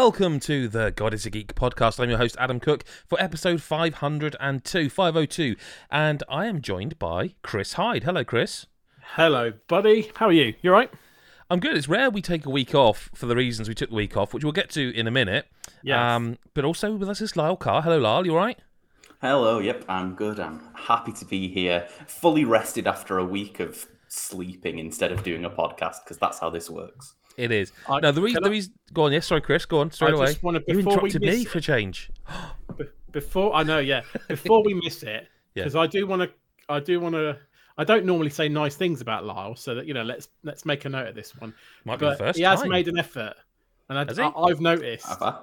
and welcome to the God is a Geek podcast. I'm your host, Adam Cook, for episode 502, 502, and I am joined by Chris Hyde. Hello, Chris. Hello, buddy. How are you? You all right? I'm good. It's rare we take a week off for the reasons we took the week off, which we'll get to in a minute. Yes. Um, but also with us is Lyle Carr. Hello, Lyle. You all right? Hello, yep, I'm good. I'm happy to be here, fully rested after a week of sleeping instead of doing a podcast, because that's how this works. It is. I- no, the reason, can the reason. Go on. Yes, sorry, Chris. Go on straight I away. just wanna- you before we interrupted me for change. Before I know, yeah. Before we miss it, Yeah. because I do want to. I do want to. I don't normally say nice things about Lyle, so that you know. Let's let's make a note of this one. Might be the first he has time. made an effort, and I, Has he? I, have noticed. I?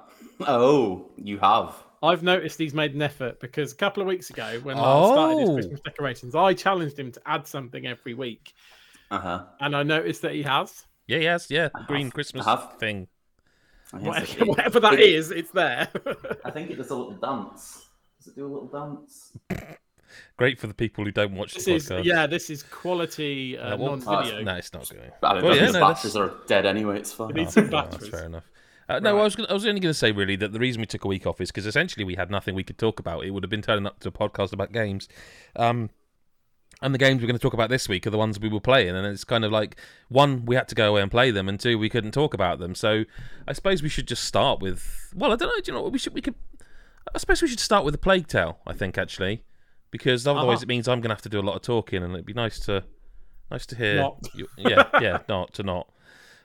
Oh, you have. I've noticed he's made an effort because a couple of weeks ago, when Lyle started his Oh. Christmas decorations, I challenged him to add something every week, Uh huh. and I noticed that he has. Yeah, yes, yeah. I Green have. Christmas have. thing. Whatever, whatever that is, it's there. I think it does a little dance. Does it do a little dance? Great for the people who don't watch this the is yeah, this is quality uh, Uh, well, non-video. No, it's not going. I don't Well, yeah, his no, batteries are dead anyway. It's fine. It needs some Oh, that's batteries. fair enough. Uh, no, Right. I was gonna, I was only going to say really that the reason we took a week off is because essentially we had nothing we could talk about. It would have been turning up to a podcast about games, um, and the games we're going to talk about this week are the ones we were playing, and it's kind of like one we had to go away and play them, and two we couldn't talk about them. So I suppose we should just start with well, I don't know. Do you know what we should we could? I suppose we should start with the Plague Tale. I think actually, because otherwise Uh-huh. it means I'm going to have to do a lot of talking, and it'd be nice to nice to hear. You- yeah, yeah, not to not.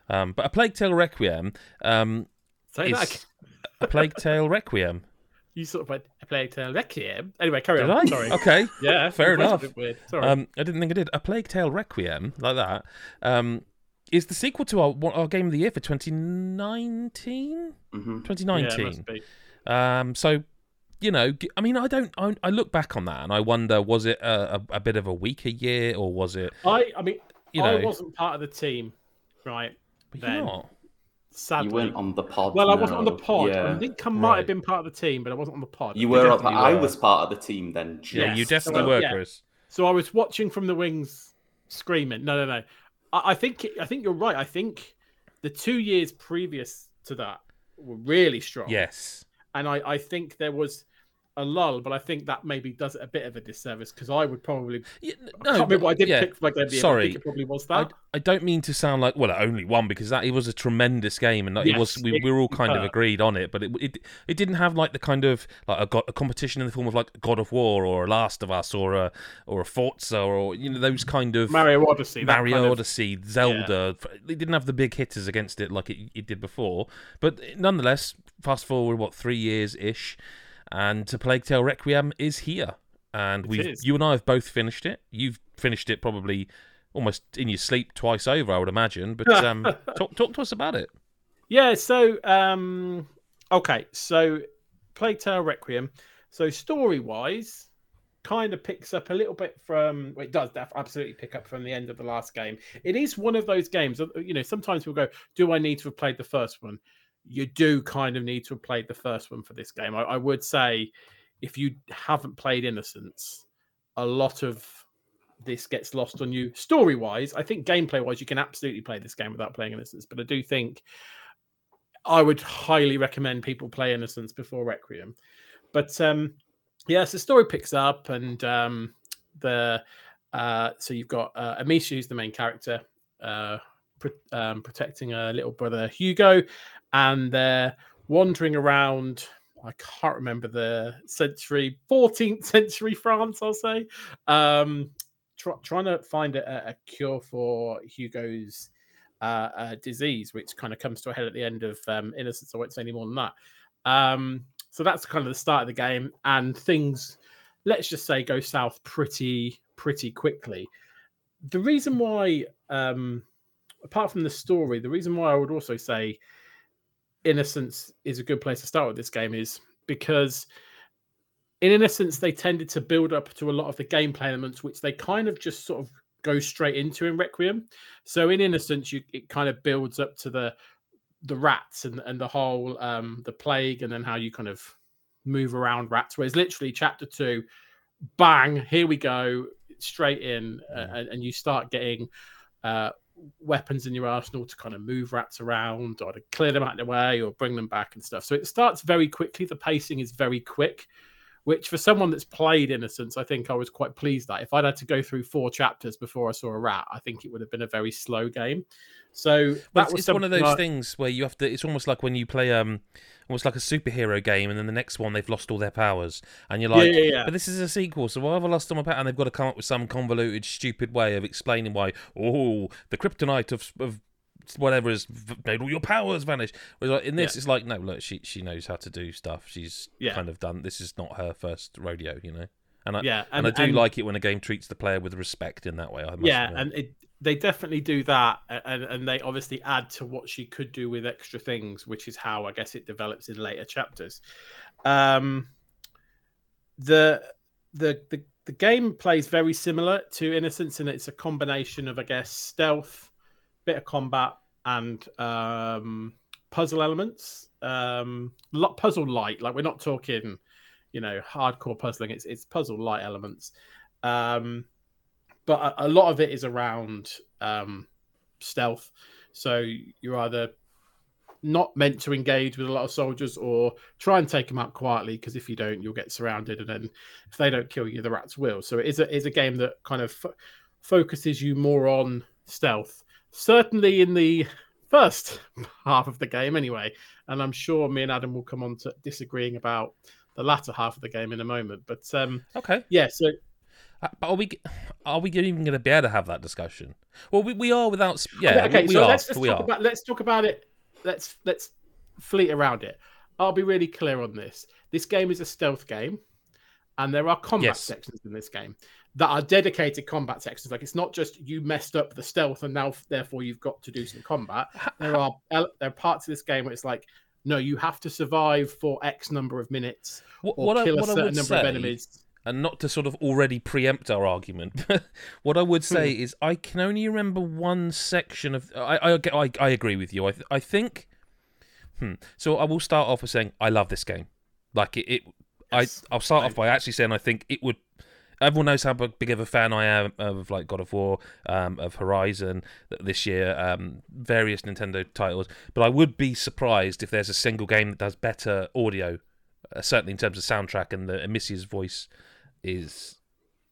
Um, but a Plague Tale Requiem. Um, Say is a Plague Tale Requiem. You sort of went a Plague Tale Requiem. Anyway, carry Did on. I? Sorry. Okay. Yeah, Fair it was a enough. Sorry. Um, I didn't think I did. A Plague Tale Requiem, like that, um, is the sequel to our, our game of the year for 2019? hmm yeah, 2019. must be. um, so, you know, I mean, I don't. I, I look back on that and I wonder, was it a, a, a bit of a weaker year or was it? I, I mean, You know, I know. wasn't part of the team, right? But you're Then. not. Sadly. You weren't on the pod. well, I wasn't on the pod. Yeah. I think I might Right. have been part of the team, but I wasn't on the pod. You were. definitely I was part of the team then. Yeah, you definitely So, were, yeah. Chris. So I was watching from the wings, screaming. No, no, no. I, I think I think you're right. I think the two years previous to that were really strong. Yes. and I, I think there was a lull, but I think that maybe does it a bit of a disservice because I would probably Yeah, I no, can't remember what I did yeah. pick for my game of the year, but I Sorry. think it probably was I, that. I don't mean to sound like well, only one because that it was a tremendous game and it was we, it- we were all kind of uh, agreed on it, but it, it it didn't have like the kind of like a, a competition in the form of like God of War or Last of Us or a or a Forza or you know those kind of Mario Odyssey, Mario kind of- Odyssey, Zelda. It didn't have the big hitters against it like it, it did before, but nonetheless, fast forward what three years ish, and to Plague Tale Requiem is here, and we you and I have both finished it. You've finished it probably almost in your sleep twice over, I would imagine. But um, talk talk to us about it. Yeah, so um okay, so Plague Tale Requiem. So story wise, kind of picks up a little bit from well, it does absolutely pick up from the end of the last game. It is one of those games, you know, sometimes people go, Do I need to have played the first one? You do kind of need to have played the first one for this game. I, I would say if you haven't played Innocence, a lot of this gets lost on you story wise. I think gameplay wise, you can absolutely play this game without playing Innocence, but I do think I would highly recommend people play Innocence before Requiem. But um, yeah, so the story picks up, and um, the uh, so you've got uh, Amicia, who's the main character, uh, um, protecting her little brother Hugo, and they're wandering around. I can't remember the century, 14th century France, I'll say, um, try, trying to find a, a cure for Hugo's uh, uh, disease, which kind of comes to a head at the end of um, Innocence. I won't say any more than that. Um, so that's kind of the start of the game, and things, let's just say, go south pretty pretty quickly. The reason why, um, apart from the story, the reason why I would also say Innocence is a good place to start with this game is because in Innocence they tended to build up to a lot of the gameplay elements, which they kind of just sort of go straight into in Requiem. So in Innocence, you it kind of builds up to the the rats and and the whole um the plague, and then how you kind of move around rats. Whereas literally chapter two, bang, here we go, straight in, uh, and, and you start getting uh weapons in your arsenal to kind of move rats around or to clear them out of the way or bring them back and stuff. So it starts very quickly. The pacing is very quick, which for someone that's played Innocence, I think I was quite pleased that. If I'd had to go through four chapters before I saw a rat, I think it would have been a very slow game. So that But was it's, one of those I- things where you have to. It's almost like when you play um, almost like a superhero game, and then the next one they've lost all their powers, and you're like, yeah, yeah, yeah. but this is a sequel, so why have I lost all my power? And they've got to come up with some convoluted, stupid way of explaining why. Oh, the kryptonite of of whatever has made all your powers vanish. Whereas like, in this, Yeah. it's like, no, look, she she knows how to do stuff. She's Yeah. kind of done. This is not her first rodeo, you know. And I yeah, and, I do like it when a game treats the player with respect in that way. I must yeah, admit. and it, they definitely do that, and and they obviously add to what she could do with extra things, which is how I guess it develops in later chapters. Um, the the the the game plays very similar to Innocence, and it's a combination of I guess stealth, bit of combat, and um, puzzle elements. Um, puzzle light, like we're not talking, you know, hardcore puzzling. It's it's puzzle light elements. Um, but a, a lot of it is around um, stealth. So you're either not meant to engage with a lot of soldiers or try and take them out quietly because if you don't, you'll get surrounded, and then if they don't kill you, the rats will. So it is a is a game that kind of fo- focuses you more on stealth. Certainly in the first half of the game, anyway. And I'm sure me and Adam will come on to disagreeing about the latter half of the game in a moment. But um, okay. yeah, so Uh, But are we are we even going to be able to have that discussion? Well, we, we are without. Yeah, okay, we, we so are. let's just we talk are. about let's talk about it. Let's let's fleet around it. I'll be really clear on this. This game is a stealth game, and there are combat Yes. sections in this game that are dedicated combat sections. Like it's not just you messed up the stealth and now therefore you've got to do some combat. There are there are parts of this game where it's like no, you have to survive for X number of minutes What, or what kill a certain number say, of enemies. and not to sort of already preempt our argument, what I would say Hmm. is I can only remember one section of. I I, I, I agree with you. I I think. Hmm. So I will start off with saying I love this game. Like it, it Yes. I I'll start off by actually saying I think it would. Everyone knows how big big of a fan I am of like God of War, um, of Horizon this year, um, various Nintendo titles. But I would be surprised if there's a single game that does better audio, uh, certainly in terms of soundtrack and the Amicia's voice is,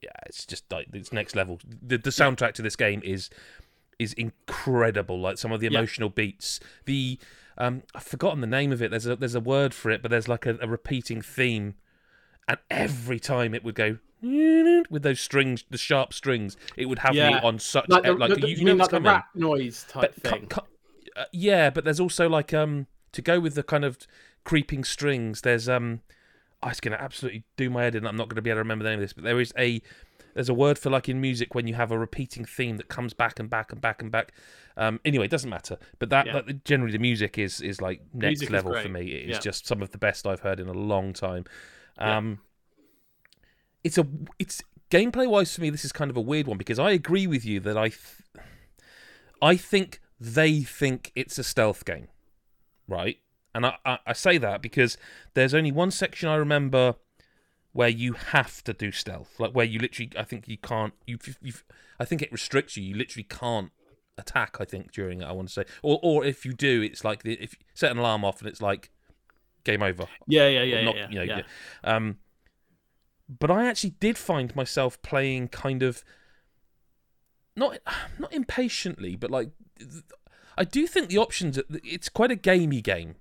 yeah, it's just like it's next level. The the soundtrack to this game is is incredible. Like some of the Yeah. emotional beats, the um, I've forgotten the name of it. There's a there's a word for it, but there's like a, a repeating theme, and every time it would go with those strings, the sharp strings, it would have me on such Like, the, like the- you, you mean like the coming. rat noise type But thing? cu- uh, yeah, but there's also like um to go with the kind of creeping strings. There's um, oh, it's gonna absolutely do my head in. I'm not gonna be able to remember the name of this, but there is a there's a word for like in music when you have a repeating theme that comes back and back and back and back. Um, anyway, it doesn't matter. But that, Yeah. that generally the music is is like next Music level for me. It is Yeah. just some of the best I've heard in a long time. Yeah. Um, it's a it's gameplay wise for me. This is kind of a weird one because I agree with you that I th- I think they think it's a stealth game, right? And I, I, I say that because there's only one section I remember where you have to do stealth, like where you literally, I think you can't, you, you've, I think it restricts you. You literally can't attack. I think during it, I want to say, or or if you do, it's like the, if you set an alarm off and it's like game over. Yeah, yeah, yeah, Not- yeah, you know, yeah. Um, but I actually did find myself playing kind of not not impatiently, but like I do think the options. It's quite a gamey game.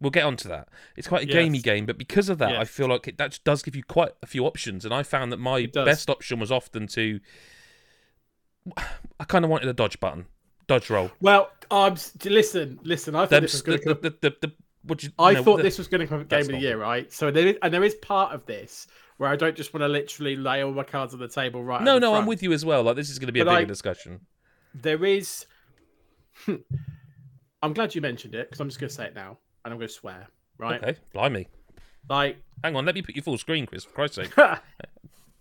We'll get onto that. It's quite a Yes. gamey game, but because of that, I feel like it that does give you quite a few options. And I found that my best option was often to. I kind of wanted a dodge button, dodge roll. Well, um, listen, listen. I thought this was going to the, the, the, you, I thought this was going to come game of the year, right? So there is, and there is part of this where I don't just want to literally lay all my cards on the table right. No, no, I'm with you as well. Like this is going to be a But bigger I- discussion. There is. I'm glad you mentioned it because I'm just going to say it now, and I'm going to swear. Right? Okay, blimey. Like Hang on, let me put you full screen, Chris. For Christ's sake.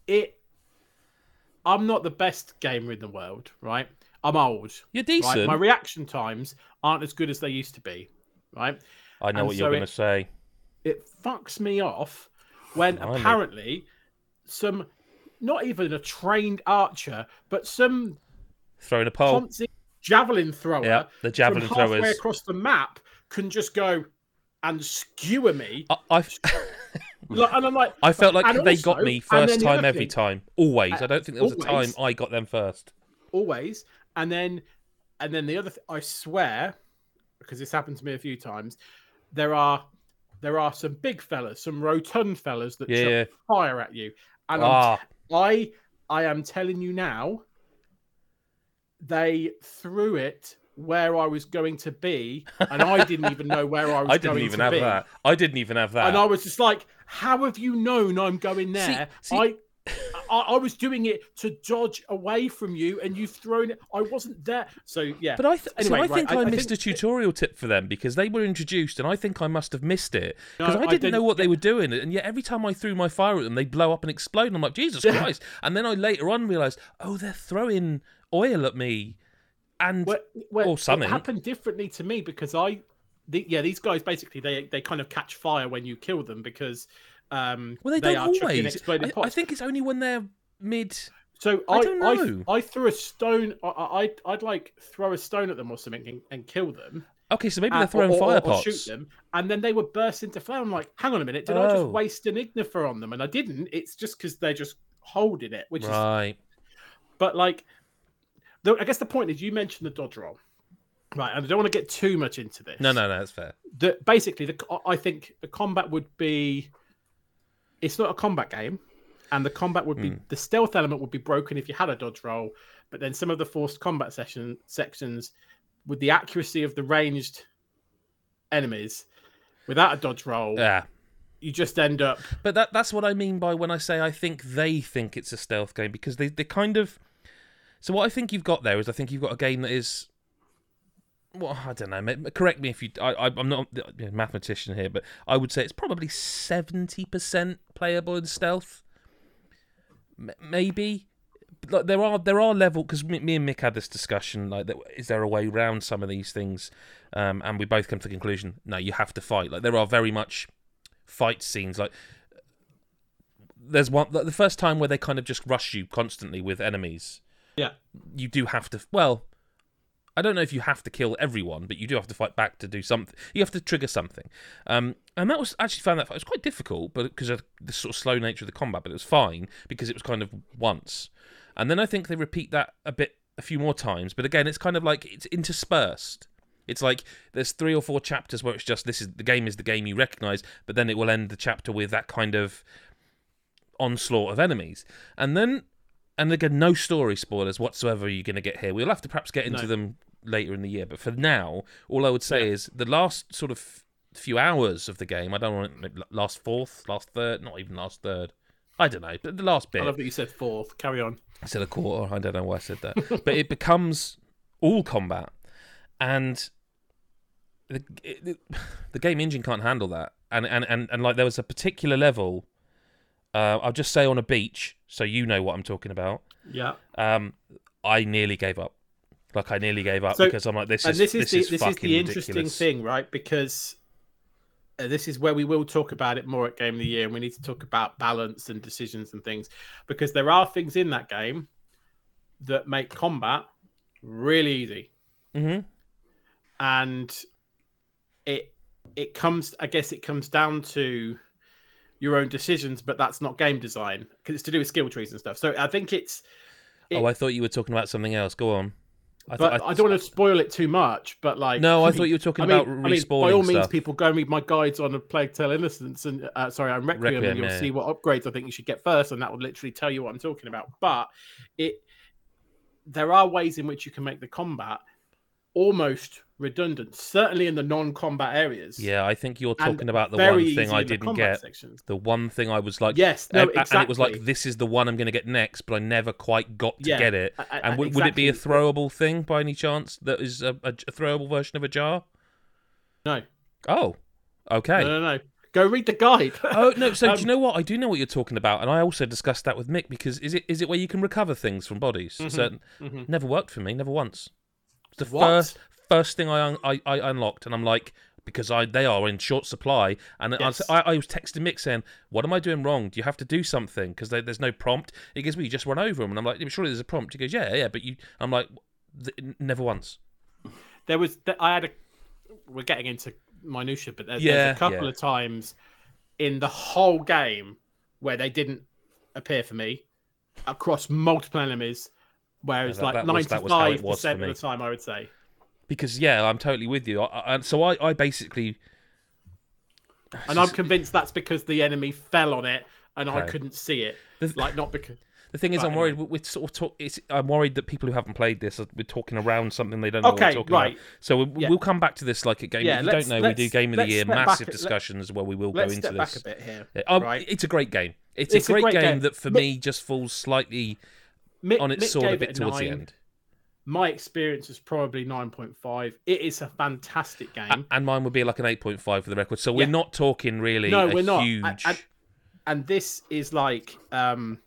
it. I'm not the best gamer in the world, right? I'm old. You're Right? decent. My reaction times aren't as good as they used to be, right? I know and what you're going to say. it fucks me off when Blimey. apparently some not even a trained archer but some Throwing a pole. Javelin thrower, Yeah, the javelin from halfway throwers. across the map can just go and skewer me. I, I, and I'm like, I felt like they also- got me first time every thing- time. Always. I don't think there was a time I got them first. always and then and then the other th- i swear because this happened to me a few times there are there are some big fellas some rotund fellas that Yeah. fire at you and Ah, i i am telling you now they threw it where i was going to be and i didn't even know where i was I didn't even have be. that. I didn't even have that. and i was just like how have you known i'm going there see- i I, I was doing it to dodge away from you, and you've thrown it. I wasn't there, so yeah. But I, th- Anyway, so I right, think I- I, missed think- a tutorial tip for them because they were introduced, and I think I must have missed it because No, I didn't know what they were doing, and yet every time I threw my fire at them, they'd blow up and explode. And I'm like, Jesus Christ! And then I later on realised, oh, they're throwing oil at me, and Well, well, or something. It happened differently to me because I, the, yeah, these guys basically they they kind of catch fire when you kill them because um well, they, they don't always. I, I think it's only when they're mid. so. I I don't I, know. I, threw a stone. I, I I'd, I'd like throw a stone at them or something and, and kill them. Okay, so maybe uh, they're throwing or, or- fire or pots. shoot them, and then they would burst into flame. I'm like, hang on a minute, did I just Oh. waste an ignifer on them? And I didn't. It's just because they're just holding it, which is Right. But like, the, I guess the point is you mentioned the dodge roll, right? And I don't want to get too much into this. No, no, no, that's fair. The, basically, the, I think the combat would be. It's not a combat game, and the combat would be Hmm. the stealth element would be broken if you had a dodge roll, but then some of the forced combat session sections, with the accuracy of the ranged enemies, without a dodge roll, Yeah. you just end up. But that that's what I mean by when I say I think they think it's a stealth game because they they kind of So what I think you've got there is I think you've got a game that is well, I don't know. Correct me if you. I, I'm not a mathematician here, but I would say it's probably seventy percent playable in stealth. M- Maybe, like there are there are level because me, me and Mick had this discussion. Like, that, is there a way around some of these things? Um, and we both come to the conclusion: no, you have to fight. Like there are very much fight scenes. Like there's one the first time where they kind of just rush you constantly with enemies. Yeah. You do have to. Well, I don't know if you have to kill everyone, but you do have to fight back to do something. You have to trigger something. Um, and that was I actually found that it was quite difficult, but because of the sort of slow nature of the combat, but it was fine because it was kind of once. And then I think they repeat that a bit, a few more times. But again, it's kind of like it's interspersed. It's like there's three or four chapters where it's just this is the game is the game you recognize, but then it will end the chapter with that kind of onslaught of enemies. And then, and again, no story spoilers whatsoever you're going to get here. We'll have to perhaps get into No. them later in the year. But for now, all I would say is the last sort of few hours of the game, I don't want maybe last fourth, last third, not even last third. I don't know, but the last bit. I love that you said fourth. Carry on. I said a quarter. I don't know why I said that, but it becomes all combat, and the it, the game engine can't handle that. And and and, and like there was a particular level. Uh, I'll just say on a beach, so you know what I'm talking about. Yeah. Um, I nearly gave up. Like I nearly gave up So- because I'm like, this and is this is this the is this is the interesting ridiculous. thing, right? Because uh, this is where we will talk about it more at Game of the Year, and we need to talk about balance and decisions and things, because there are things in that game that make combat really easy, hmm and it it comes, I guess, it comes down to your own decisions, but that's not game design because it's to do with skill trees and stuff. So I think it's It- Oh, I thought you were talking about something else. Go on. I but thought I, don't want to spoil it too much. But like, No, I thought you were talking I mean, about I mean, by all means, people go and read my guides on a Plague Tale Innocence and uh, sorry, on Requiem, Requiem, and you'll yeah. see what upgrades I think you should get first, and that would literally tell you what I'm talking about. But it, there are ways in which you can make the combat almost redundant, certainly in the non-combat areas. Yeah, I think you're talking about the one thing I didn't combat get. Sections. The one thing I was like, Yes, no, and, and it was like, this is the one I'm going to get next, but I never quite got to Yeah, get it. I- I- And would, would it be a throwable thing by any chance? That is a, a, a throwable version of a jar? No, Oh, okay. no, no, no. Go read the guide. Oh no! So do you Um, know what? I do know what you're talking about, and I also discussed that with Mick because is it is it where you can recover things from bodies? Certain mhm. never worked for me, never once. The What? first first thing I, un- I I unlocked, and I'm like because I they are in short supply, and I was- Yes. I, I was texting Mick saying, "What am I doing wrong? Do you have to do something? Because there's no prompt." He goes, "Well, you just run over them," and I'm like, "Surely there's a prompt." He goes, "Yeah, yeah," but you, I'm like. never once. There was th- I had a. We're getting into minutia, but there, Yeah, there's a couple yeah. of times in the whole game where they didn't appear for me across multiple enemies. Whereas that- like that was- that was how ninety it five was for percent of the time, I would say. Because yeah, I'm totally with you. I, I, and so I, I basically And I'm convinced that's because the enemy fell on it and I Okay. couldn't see it. The- Like not because the thing is, Right, I'm worried. We're sort of talk, it's, I'm worried that people who haven't played this, are, we're talking around something they don't know what Okay, we're talking right. about. So we, Yeah. we'll come back to this like a game. Yeah, if you let's- don't know, we do let's- game of the let's year, step back massive a- let- discussions where we will go let's into step back this. a bit here. Yeah, oh, right? It's a great game. It's, It's a, great game, that for But- me just falls slightly Mick, on its Mick sword a gave bit it towards the nine. end. My experience was probably nine point five. It is a fantastic game. A- And mine would be like an 8.5 for the record. So we're Yeah. not talking really No, a we're not. huge. And- and- and this is like um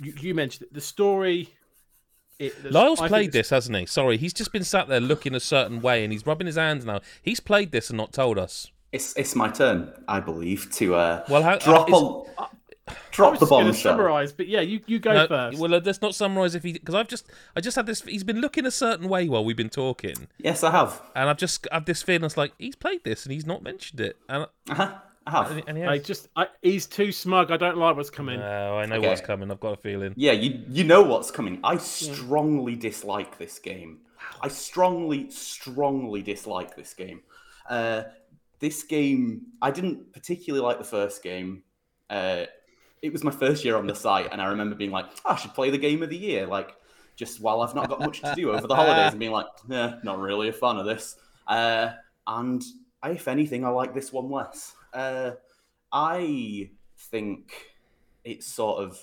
you, you mentioned it, the story it, Lyle's I played this, hasn't he? Sorry, he's just been sat there looking a certain way and he's rubbing his hands now. He's played this and not told us. It's it's my turn, I believe, to uh, Well, how- drop is- a, I drop the just going to bombshell. summarize but yeah you, you go No, first well, uh, let's not summarise if he because I've just I just had this. He's been looking a certain way while we've been talking, Yes, I have. and I've just had this feeling. It's like he's played this and he's not mentioned it, and, Uh-huh. I have. and he I just I, he's too smug I don't like what's coming Oh, I know Okay. what's coming. I've got a feeling. Yeah, you you know what's coming. I strongly dislike this game. I strongly, strongly dislike this game. Uh, this game, I didn't particularly like the first game. Uh, it was my first year on the site, and I remember being like, "Oh, I should play the game of the year, like just while I've not got much to do over the holidays, and being like, "Yeah, not really a fan of this. Uh, and if anything, I like this one less. Uh, I think it's sort of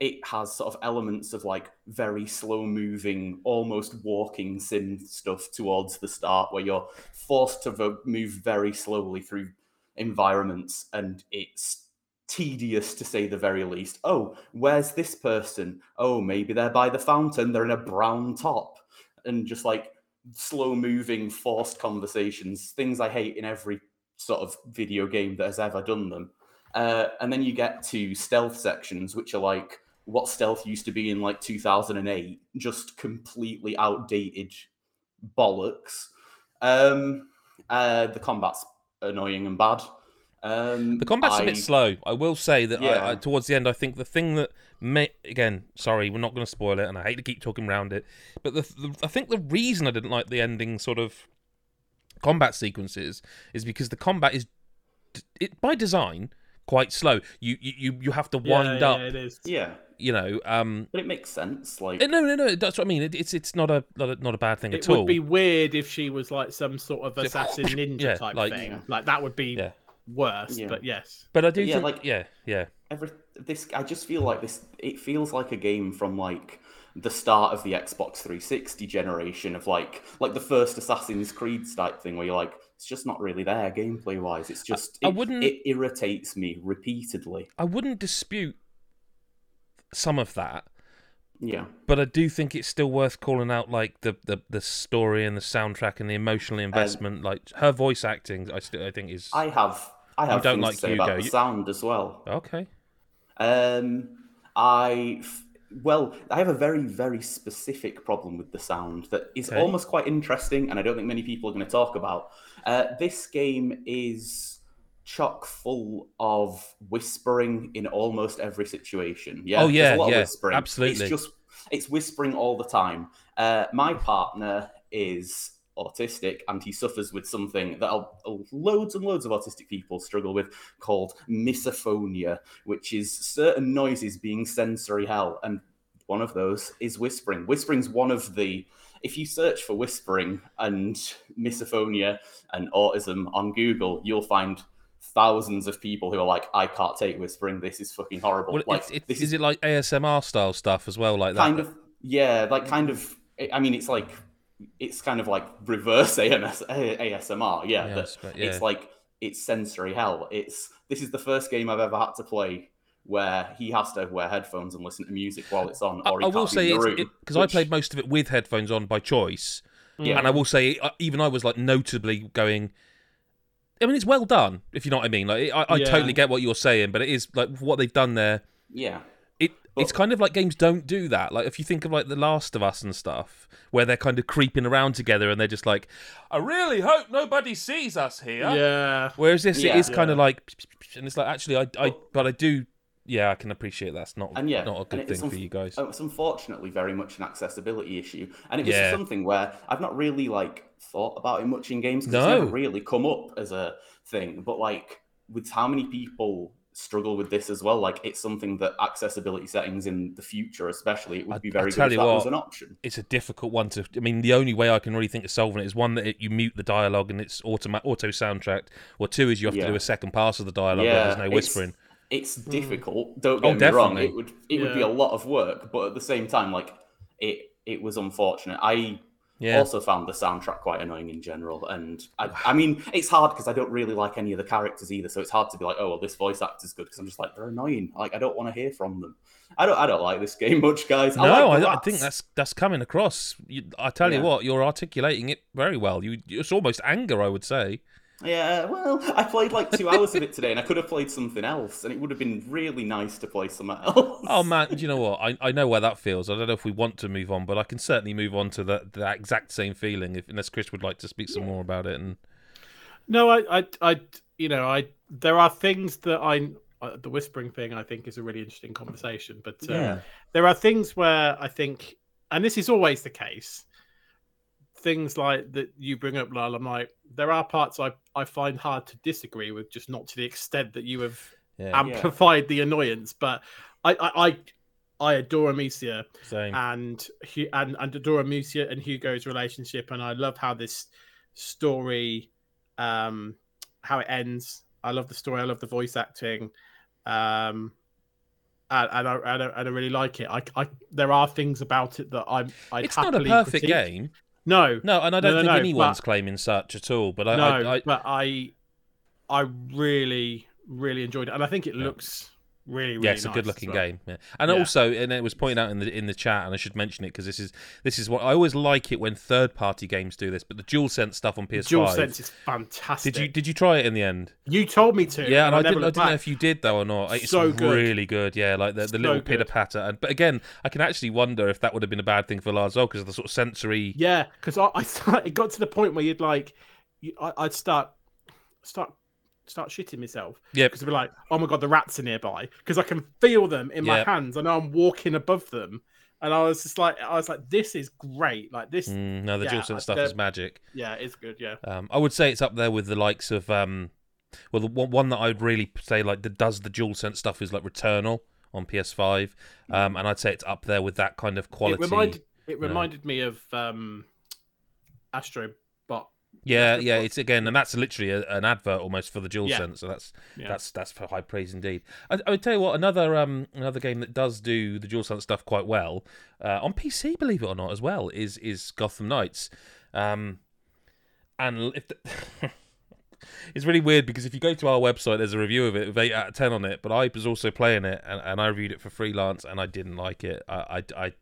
it has sort of elements of like very slow moving, almost walking sim stuff towards the start where you're forced to move very slowly through environments and it's tedious to say the very least. Oh, where's this person? Oh, maybe they're by the fountain, they're in a brown top. And just like slow moving, forced conversations, things I hate in every sort of video game that has ever done them. Uh, and then you get to stealth sections, which are like what stealth used to be in like 2008, just completely outdated bollocks. Um, uh, the combat's annoying and bad. Um, The combat's a I- bit slow. I will say that Yeah. I, towards the end, I think the thing that may again, sorry, we're not going to spoil it, and I hate to keep talking around it, but the, the I think the reason I didn't like the ending sort of combat sequences is because the combat is it by design quite slow. You you you, you have to wind yeah, up, it is Yeah, you know. Um, but it makes sense. Like, eh, no, no, no. That's what I mean. It, it's it's not a not a, not a bad thing it at all. It would be weird if she was like some sort of assassin ninja Yeah, type like- thing like that would be Yeah. Worse Yeah. but yes But I do Yeah, think, like- yeah, yeah. every this I just feel like this it feels like a game from like the start of the Xbox 360 generation of like like the first Assassin's Creed type thing where you're like it's just not really there gameplay wise it's just I it, wouldn't- it irritates me repeatedly I wouldn't dispute some of that. Yeah but I do think it's still worth calling out like the, the, the story and the soundtrack and the emotional investment. like her voice acting, I still I think is I have I have don't like to say Hugo. about the sound as well okay. Um, I well, I have a very very specific problem with the sound that is Okay. almost quite interesting, and I don't think many people are going to talk about. Uh, this game is chock full of whispering in almost every situation. Yeah, Oh, yeah, yeah, whispering. absolutely. It's just it's whispering all the time. Uh, my partner is autistic and he suffers with something that loads and loads of autistic people struggle with called misophonia, which is certain noises being sensory hell. And one of those is whispering. Whispering's one of the if you search for whispering and misophonia and autism on Google, you'll find thousands of people who are like, I can't take whispering, this is fucking horrible. Well, like it's, it's, this is it like ASMR style stuff as well, like that? kind of yeah like kind of i mean it's like it's kind of like reverse AMS, asmr yeah, Yeah, but it's- yeah. it's like it's sensory hell it's this is the first game i've ever had to play where he has to wear headphones and listen to music while it's on I, or he I will can't say leave it's the room because I played most of it with headphones on by choice, yeah and I will say even I was like notably going. I mean, it's well done, if you know what I mean. Like, I, I Yeah. totally get what you're saying, but it is like what they've done there. yeah It it's kind of like games don't do that. Like if you think of like The Last of Us and stuff, where they're kind of creeping around together and they're just like, I really hope nobody sees us here. Yeah. Whereas this, Yeah. it is kind of like, and it's like actually, I, I, but I do, yeah, I can appreciate that's not, And yeah, not a good thing for you guys. Uh, oh, It's unfortunately very much an accessibility issue, and it was Yeah. something where I've not really like thought about it much in games because No. it's never really come up as a thing. But like with how many people struggle with this as well, like it's something that accessibility settings in the future, especially, it would I- be very good if that was an option. It's a difficult one to. I mean, the only way I can really think of solving it is one that it, you mute the dialogue and it's auto auto soundtracked, or two is you have Yeah. to do a second pass of the dialogue where Yeah, there's no whispering. It's hmm. difficult. Don't Oh, get me wrong. It would it would be a lot of work, but at the same time, like it it was unfortunate. I Yeah, also found the soundtrack quite annoying in general, and I, I mean it's hard because I don't really like any of the characters either. So it's hard to be like, oh well, this voice actor's good because I'm just like they're annoying. Like I don't want to hear from them. I don't I don't like this game much, guys. I no, like I, I think that's that's coming across. You, I tell you what, you're articulating it very well. You, it's almost anger, I would say. Yeah, well, I played like two hours of it today, and I could have played something else, and it would have been really nice to play something else. Oh man, do you know what? I, I know where that feels. I don't know if we want to move on, but I can certainly move on to that that exact same feeling. If unless Chris would like to speak some more about it, and No, I, I, I, you know, I. There are things that I. Uh, the whispering thing, I think, is a really interesting conversation. But uh, Yeah. there are things where I think, and this is always the case. Things like that you bring up, Lyle. I'm like, there are parts I I find hard to disagree with, just not to the extent that you have yeah, amplified the annoyance. But I, I, I, I adore Amicia same. and and and adore Amicia and Hugo's relationship, and I love how this story, um, how it ends. I love the story. I love the voice acting, um, and, and, I, and, I, and I really like it. I, I there are things about it that I'm. I'd it's not a perfect critique. game. No, No, and I don't no, think no, anyone's but- claiming such at all. But I, no, I, I but I, I really, really enjoyed it, and I think it Yeah. looks really, really yeah, it's a good-looking well. game. Yeah. And Yeah. also, and it was pointed out in the in the chat, and I should mention it because this is this is what I always like it when third party games do this. But the DualSense stuff on PS5. Dual Sense is fantastic. Did you did you try it in the end? You told me to. Yeah, and I, never didn't. I didn't know if you did though or not. It's So good. really good. Yeah, like the, the So little pitter patter. And but again, I can actually wonder if that would have been a bad thing for Lars because of the sort of sensory. Yeah, because I, I it got to the point where you'd like, you, I, I'd start, start, start shitting myself. Yeah. because I'd be like, oh my god, the rats are nearby because I can feel them in my hands. I know I'm walking above them, and I was just like, I was like, this is great. Like this, Mm, no, the Yeah, DualSense stuff is magic. yeah, it's good. Yeah, Um, I would say it's up there with the likes of um, well, the one, one that I'd really say like that does the DualSense stuff is like Returnal on PS5, um, and I'd say it's up there with that kind of quality. it reminded it reminded me of um, Astro. Yeah, yeah, it's again, and that's literally a, an advert almost for the DualSense. Yeah. So that's Yeah. that's that's for high praise indeed. I, I would tell you what, another um another game that does do the DualSense stuff quite well uh, on PC, believe it or not, as well is is Gotham Knights. Um, and if the, it's really weird because if you go to our website, there's a review of it with eight out of ten on it. But I was also playing it, and, and I reviewed it for freelance, and I didn't like it. I, I, I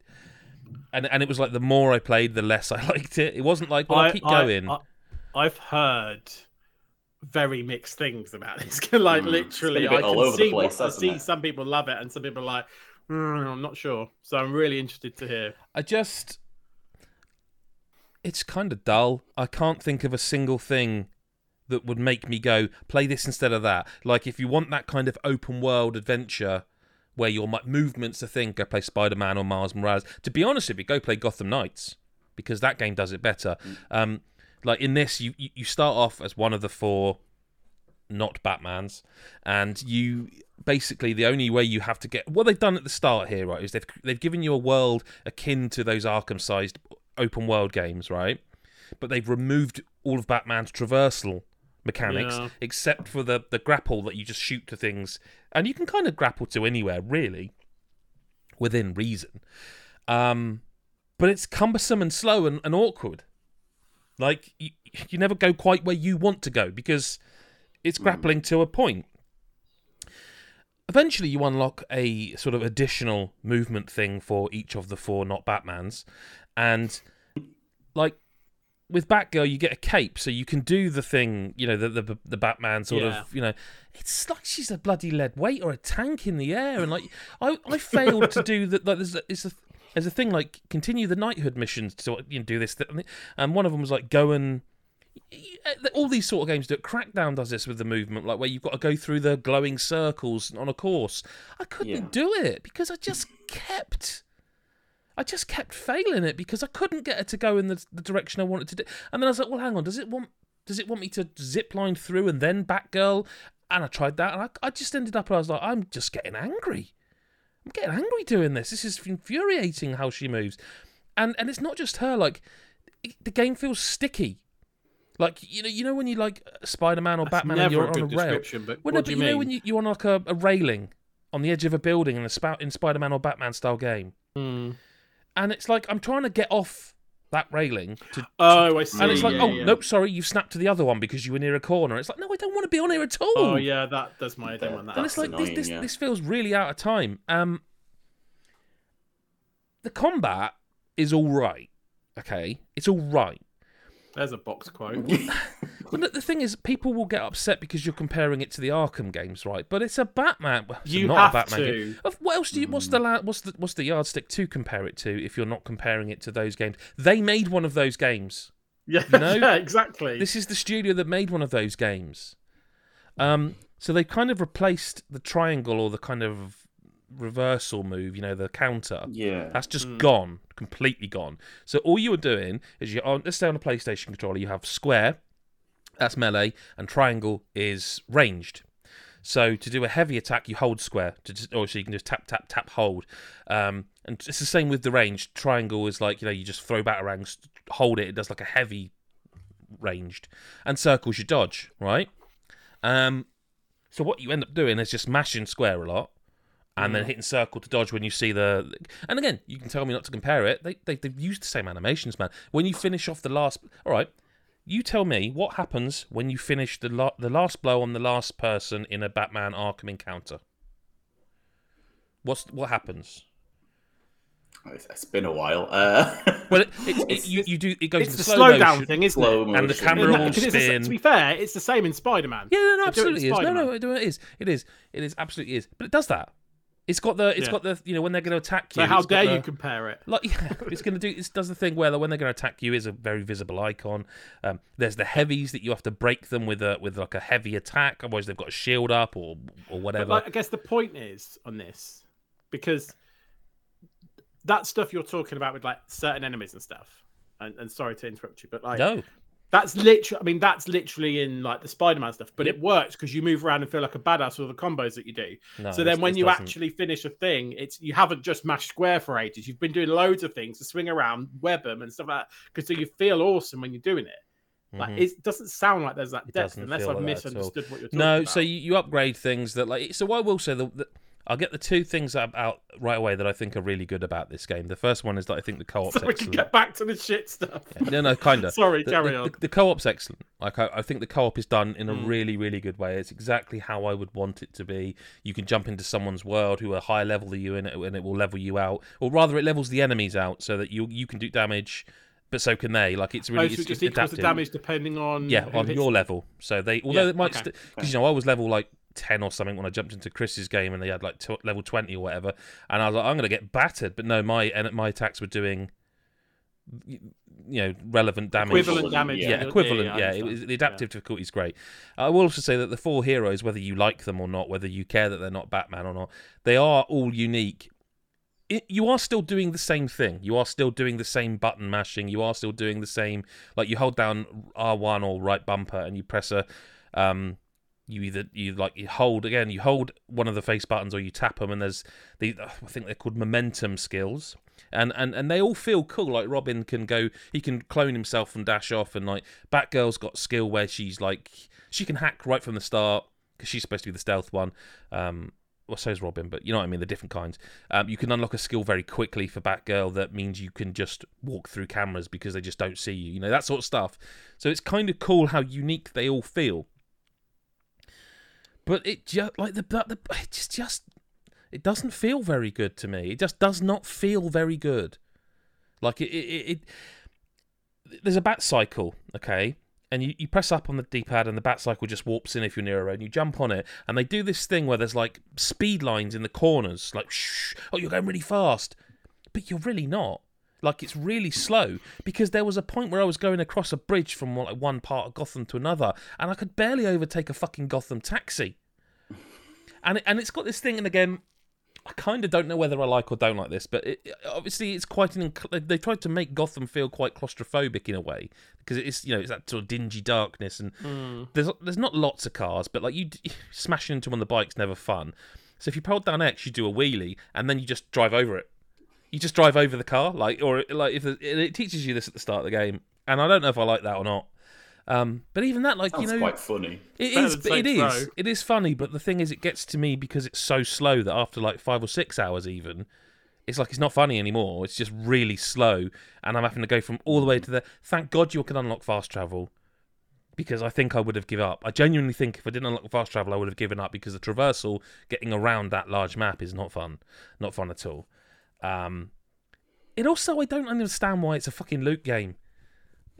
and and it was like the more I played, the less I liked it. It wasn't like well, I, will keep going. I, have heard very mixed things about this. like Mm, literally, it's been a bit I can see place, what I see. it? Some people love it, and some people are like, "Mm, I'm not sure. So I'm really interested to hear. I just it's kind of dull. I can't think of a single thing that would make me go play this instead of that. Like if you want that kind of open world adventure where your movements a thing, go play Spider Man or Miles Morales. To be honest with you, go play Gotham Knights because that game does it better. Um, like in this, you you start off as one of the four not Batman's, and you basically the only way you have to get what they've done at the start here, right, is they've they've given you a world akin to those Arkham-sized open world games, right? But they've removed all of Batman's traversal mechanics, Yeah. except for the the grapple that you just shoot to things, and you can kind of grapple to anywhere really, within reason. Um, but it's cumbersome and slow and, and awkward. Like you, you never go quite where you want to go because it's hmm. grappling to a point. Eventually, you unlock a sort of additional movement thing for each of the four not Batmans, and like with Batgirl, you get a cape, so you can do the thing, you know, the the, the Batman sort Yeah. of, you know, it's like she's a bloody lead weight or a tank in the air, and like I, I failed to do that. Like, there's a, it's a there's a thing like continue the knighthood missions to you know, do this, that, and one of them was like go and all these sort of games do it. Crackdown does this with the movement, like where you've got to go through the glowing circles on a course. I couldn't Yeah. do it because I just kept, I just kept failing it because I couldn't get it to go in the, the direction I wanted to do. And then I was like, well, hang on, does it want, does it want me to zip line through and then Batgirl? And I tried that, and I, I just ended up. I was like, I'm just getting angry. I'm getting angry doing this. This is infuriating how she moves, and and it's not just her. Like the game feels sticky. Like you know, you know when you like Spider Man or Batman and you're a on a rail. but Well, no, do but you know when you, you're on like a, a railing on the edge of a building in a spout in Spider Man or Batman style game, Hmm. and it's like I'm trying to get off that railing to. Oh, I see. and it's like, yeah, oh yeah. nope, sorry, you've snapped to the other one because you were near a corner. It's like, no, I don't want to be on here at all. Oh yeah, that does my I don't want that. and it's That's like this, this, yeah. this feels really out of time. Um, the combat is all right. Okay, it's all right. There's a box quote. But the- the thing is, people will get upset because you're comparing it to the Arkham games, right? But it's a Batman. well, it's You not have a Batman to. game. What else do you? What's the what's the what's the yardstick to compare it to if you're not comparing it to those games? They made one of those games. Yeah, You know? yeah, exactly. This is the studio that made one of those games. Um, so they kind of replaced the triangle or the kind of reversal move, you know, the counter. yeah. That's just Hmm. gone, completely gone. So all you are doing is you're on let's say on a PlayStation controller you have square, that's melee, and triangle is ranged. So to do a heavy attack, you hold square, to just, or so you can just tap, tap, tap, hold. Um, and it's the same with the range. Triangle is like you know you just throw batarangs, hold it, it does like a heavy ranged, and circles you dodge, right? Um, so what you end up doing is just mashing square a lot, and then hitting circle to dodge when you see the. And again, you can tell me not to compare it. They, they they've used the same animations, man. When you finish off the last, all right. You tell me what happens when you finish the la- the last blow on the last person in a Batman Arkham encounter. What's what happens? It's, it's been a while. Uh, Well, it, it, it, you, you do it goes it's into the slow slow motion. down thing, isn't slow it? motion. And the camera yeah. will Because it's the- spin. to be fair, it's the same in Spider-Man. Yeah, no, no, They do it in absolutely is. No, Spider-Man. no, it is. It is. It is absolutely is. But it does that. It's got the. It's Yeah. got the. You know, when they're going to attack you. So how dare the- you compare it? Like, yeah, it's going to do. It does the thing where like, when they're going to attack you is a very visible icon. Um, there's the heavies that you have to break them with a with like a heavy attack. Otherwise, they've got a shield up or or whatever. like, I guess the point is on this because that stuff you're talking about with like certain enemies and stuff. And, and sorry to interrupt you, but like no, that's literally. I mean, that's literally in like the Spider-Man stuff. But it works because you move around and feel like a badass with the combos that you do. no. so then when you doesn't. actually finish a thing, it's you haven't just mashed square for ages. You've been doing loads of things to swing around, web them, and stuff like that. Because so you feel awesome when you're doing it. Like Mhm. it doesn't sound like there's that depth unless I've like that at all. misunderstood what you're talking No, about. No, so you, you upgrade things that like. So I will say that the I'll get the two things out, right away that I think are really good about this game. The first one is that I think the co-op's so we can excellent. get back to the shit stuff. No, no, kind of. Sorry, the, carry the, on. The, the co-op's excellent. Like I, I think the co-op is done in a Mm. really, really good way. It's exactly how I would want it to be. You can jump into someone's world who are higher level than you, and it, and it will level you out, or rather, it levels the enemies out so that you you can do damage, but so can they. Like it's really oh, so it's, just equals the damage depending on Yeah, on your level. So they, although Yeah, it might, okay, because you know, I was level like ten or something when I jumped into Chris's game, and they had like tw- level twenty or whatever, and I was like, I'm going to get battered. But no, my and my attacks were doing, you know, relevant damage. Equivalent damage. Yeah, Yeah, equivalent. I Yeah, it was, the adaptive difficulty is great. I will also say that the four heroes, whether you like them or not, whether you care that they're not Batman or not, they are all unique. It, you are still doing the same thing. You are still doing the same button mashing. You are still doing the same. Like you hold down R one or right bumper and you press a. Um, you either you like you hold again. You hold one of the face buttons or you tap them, and there's the I think they're called momentum skills and and and they all feel cool. Like Robin can go, he can clone himself and dash off, and like Batgirl's got skill where she's like she can hack right from the start because she's supposed to be the stealth one. Um, well, so is Robin, but you know what I mean. The different kinds. Um, you can unlock a skill very quickly for Batgirl that means you can just walk through cameras because they just don't see you. You know that sort of stuff. So it's kind of cool how unique they all feel. But it just like the the, it's just it doesn't feel very good to me. It just does not feel very good. Like it, it, it there's a bat cycle, okay, and you, you press up on the D-pad and the bat cycle just warps in if you're near a road. And you jump on it, and they do this thing where there's like speed lines in the corners, like shh, oh you're going really fast, but you're really not. Like it's really slow because there was a point where I was going across a bridge from like one part of Gotham to another, and I could barely overtake a fucking Gotham taxi. And it, and it's got this thing, and again, I kind of don't know whether I like or don't like this, but it, obviously it's quite an. They tried to make Gotham feel quite claustrophobic in a way because it's you know it's that sort of dingy darkness and hmm. there's there's not lots of cars, but like you smashing into one of the bikes never fun. So if you pull down X, you do a wheelie and then you just drive over it. You just drive over the car, like or like if it, it teaches you this at the start of the game, and I don't know if I like that or not. Um, but even that, like Sounds you know, quite funny. it Better is but it throw. is it is funny. But the thing is, it gets to me because it's so slow that after like five or six hours, even, it's like it's not funny anymore. It's just really slow, and I'm having to go from all the way to the. Thank God you can unlock fast travel, because I think I would have given up. I genuinely think if I didn't unlock fast travel, I would have given up because the traversal, getting around that large map, is not fun, not fun at all. Um, it also, I don't understand why it's a fucking loot game.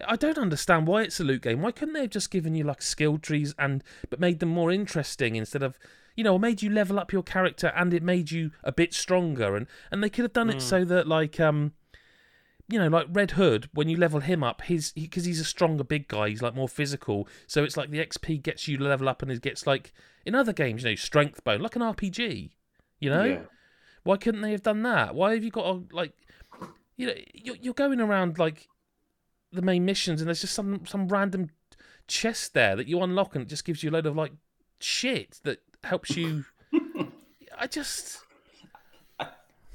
I don't understand why it's a loot game. Why couldn't they have just given you like skill trees and but made them more interesting instead of you know, made you level up your character and it made you a bit stronger and and they could have done it so that like um you know, like Red Hood, when you level him up, his because he's a stronger big guy, he's like more physical. So it's like the XP gets you level up, and it gets like in other games, you know, strength bone, like an RPG. You know, Yeah. Why couldn't they have done that? Why have you got to like, you know, you're, you're going around like the main missions, and there's just some some random chest there that you unlock, and it just gives you a load of like shit that helps you. I just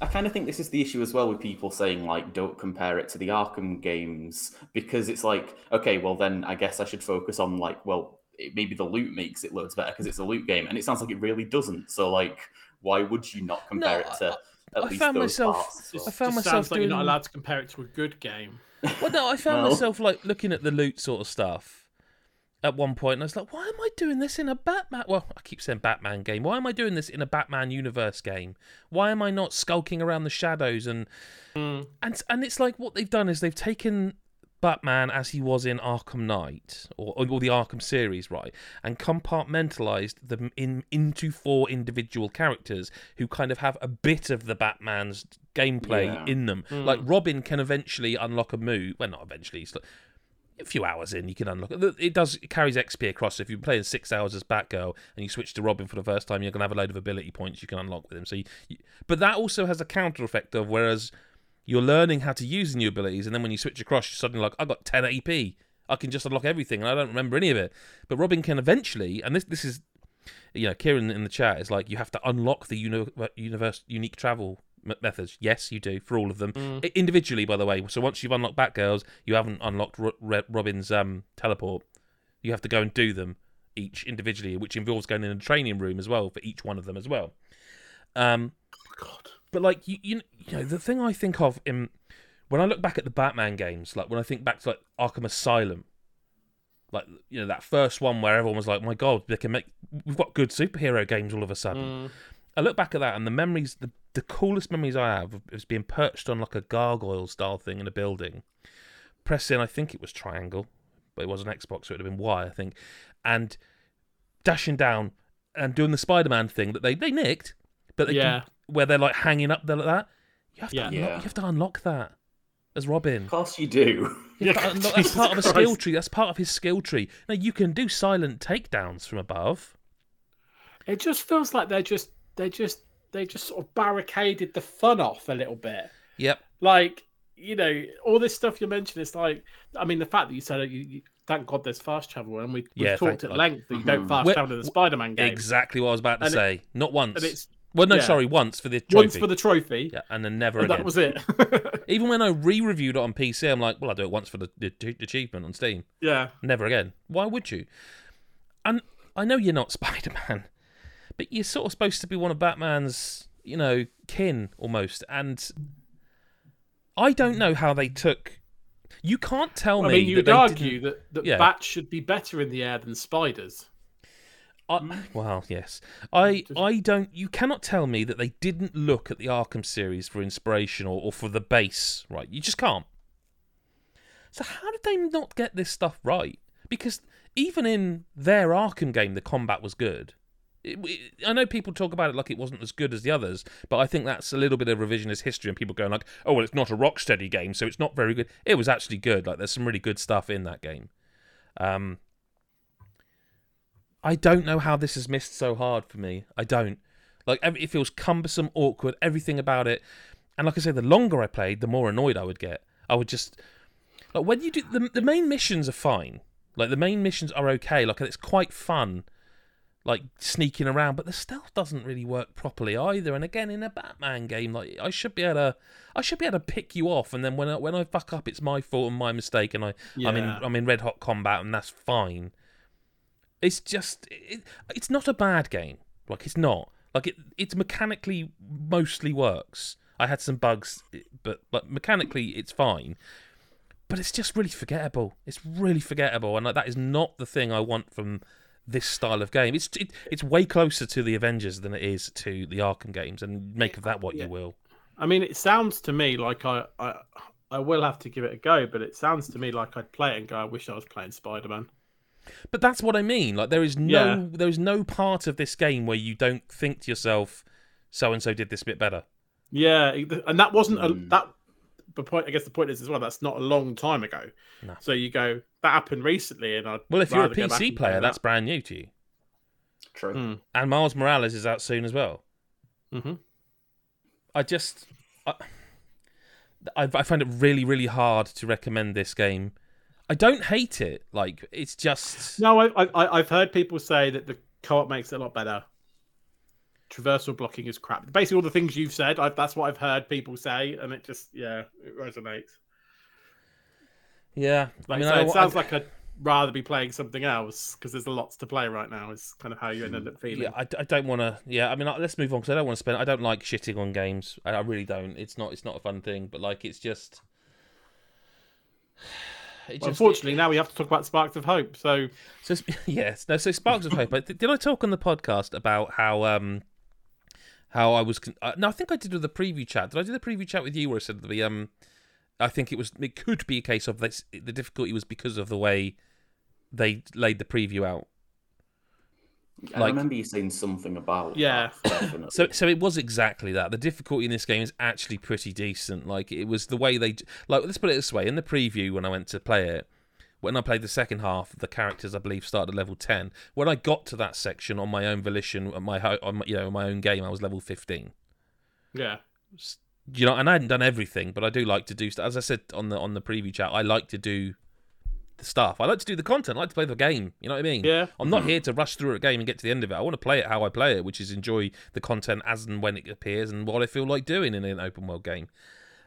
I kind of think this is the issue as well with people saying like don't compare it to the Arkham games because it's like okay, well then I guess I should focus on like well it, maybe the loot makes it loads better because it's a loot game and it sounds like it really doesn't. So like why would you not compare No, it to at I least found those myself- parts? I found Just myself sounds like doing. you're not allowed to compare it to a good game. Well, no, I found Well- myself like looking at the loot sort of stuff at one point, and I was like, "Why am I doing this in a Batman?" Well, I keep saying Batman game. Why am I doing this in a Batman universe game? Why am I not skulking around the shadows and hmm. and and it's like what they've done is they've taken Batman as he was in Arkham Knight or, or the Arkham series, right, and compartmentalized them in into four individual characters who kind of have a bit of the Batman's gameplay Yeah. in them. Hmm. Like Robin can eventually unlock a move. Well, not eventually. It's like a few hours in, you can unlock it. It does it carries XP across. So if you're playing six hours as Batgirl and you switch to Robin for the first time, you're gonna have a load of ability points you can unlock with him. So, you, you, but that also has a counter effect of whereas you're learning how to use the new abilities, and then when you switch across, you're suddenly like, I got 10 AP. I can just unlock everything, and I don't remember any of it. But Robin can eventually, and this this is, you know, Kieran in the chat is like, you have to unlock the uni- universe unique travel m- methods. Yes, you do for all of them I- individually, by the way. So once you've unlocked Batgirls, you haven't unlocked Ro- Re- Robin's um, teleport. You have to go and do them each individually, which involves going in a training room as well for each one of them as well. Um, God. But like you, you, you know, the thing I think of in when I look back at the Batman games, like when I think back to like Arkham Asylum, like you know that first one where everyone was like, "My God, they can make we've got good superhero games all of a sudden." Mm. I look back at that and the memories, the the coolest memories I have is being perched on like a gargoyle style thing in a building, pressing I think it was triangle, but it was an Xbox, so it would have been Y, I think, and dashing down and doing the Spider-Man thing that they they nicked, but Yeah. can, where they're like hanging up there like that. You have to Yeah. unlock, Yeah. you have to unlock that as Robin. Of course you do. You Yeah, unlock- that's part of a skill tree. That's part of his skill tree. Now you can do silent takedowns from above. It just feels like they're just they just they just sort of barricaded the fun off a little bit. Yep. Like you know, all this stuff you mentioned. It's like I mean, the fact that you said you, you, thank God there's fast travel, and we, we've Yeah, talked at God. length that you don't Mhm. fast Where- travel in the Spider-Man game. Exactly what I was about to And it- say. Not once. And it's well, no, yeah. sorry, once for the trophy. once for the trophy. yeah, and then never and again. that was it. Even when I re-reviewed it on PC, I'm like, well, I do it once for the, the, achievement on Steam. yeah. Never again. Why would you? And I know you're not Spider-Man, but you're sort of supposed to be one of Batman's, you know, kin almost. And I don't know how they took. You can't tell I me. mean, that you'd they argue that, that Yeah. bats should be better in the air than spiders. I, well, yes. I I don't. You cannot tell me that they didn't look at the Arkham series for inspiration or, or for the base, right? You just can't. So how did they not get this stuff right? Because even in their Arkham game, the combat was good. It, it, I know people talk about it like it wasn't as good as the others, but I think that's a little bit of revisionist history, and people going like, "Oh, well, it's not a Rocksteady game, so it's not very good." It was actually good. Like, there's some really good stuff in that game. Um, I don't know how this has missed so hard for me. I don't. Like, it feels cumbersome, awkward, everything about it. And like I say, the longer I played, the more annoyed I would get. I would just like when you do the the main missions are fine. Like the main missions are okay. Like it's quite fun, like sneaking around. But the stealth doesn't really work properly either. And again, in a Batman game, like I should be able to, I should be able to pick you off. And then when I, when I fuck up, it's my fault and my mistake. And I I'm in I'm in red hot combat, and that's fine. It's just it, it's not a bad game. Like it's not. Like it it's mechanically mostly works. I had some bugs, but but mechanically it's fine. But it's just really forgettable. It's really forgettable, and like, that is not the thing I want from this style of game. It's it, it's way closer to the Avengers than it is to the Arkham games, and make of that what Yeah. you will. I mean, it sounds to me like I, I, I will have to give it a go, but it sounds to me like I'd play it and go, I wish I was playing Spider Man. But that's what I mean. Like there is no Yeah. there is no part of this game where you don't think to yourself, so and so did this bit better. Yeah, and that wasn't a, Mm. that. The point, I guess, the point is as well. That's not a long time ago. No. So you go that happened recently, and I. Well, if you're a PC player, that's brand new to you. True. Mm. And Miles Morales is out soon as well. hmm I just I, I I find it really really hard to recommend this game. I don't hate it. Like it's just No, I, I, I've heard people say that the co-op makes it a lot better. Traversal blocking is crap. Basically, all the things you've said, I've, that's what I've heard people say, and it just, yeah, it resonates. yeah. I mean, so I, it sounds like I'd rather be playing something else because there's lots to play right now. Is kind of how you end up feeling. yeah, I, I don't want to. Yeah, I mean, let's move on because I don't want to spend. I don't like shitting on games. I, I really don't. It's not. It's not a fun thing. But like, it's just. It Well, unfortunately, now we have to talk about Sparks of Hope. So So yes, no. So sparks of hope. Did I talk on the podcast about how um how I was? Con- uh, no, I think I did with the preview chat. Did I do the preview chat with you where I said the um? I think it was. It could be a case of this. The difficulty was because of the way they laid the preview out. I Like- remember you saying something about Yeah. that. So, so it was exactly that. The difficulty in this game is actually pretty decent. Like it was the way they like. Let's put it this way: in the preview, when I went to play it, when I played the second half, the characters I believe started at level ten. When I got to that section on my own volition, on my on my, you know my own game, I was level fifteen. yeah, You know, and I hadn't done everything, but I do like to do stuff. As I said on the on the preview chat, I like to do the stuff. I like to do the content. I like to play the game. You know what I mean? yeah, I'm not here to rush through a game and get to the end of it. I want to play it how I play it, which is enjoy the content as and when it appears and what I feel like doing in an open world game.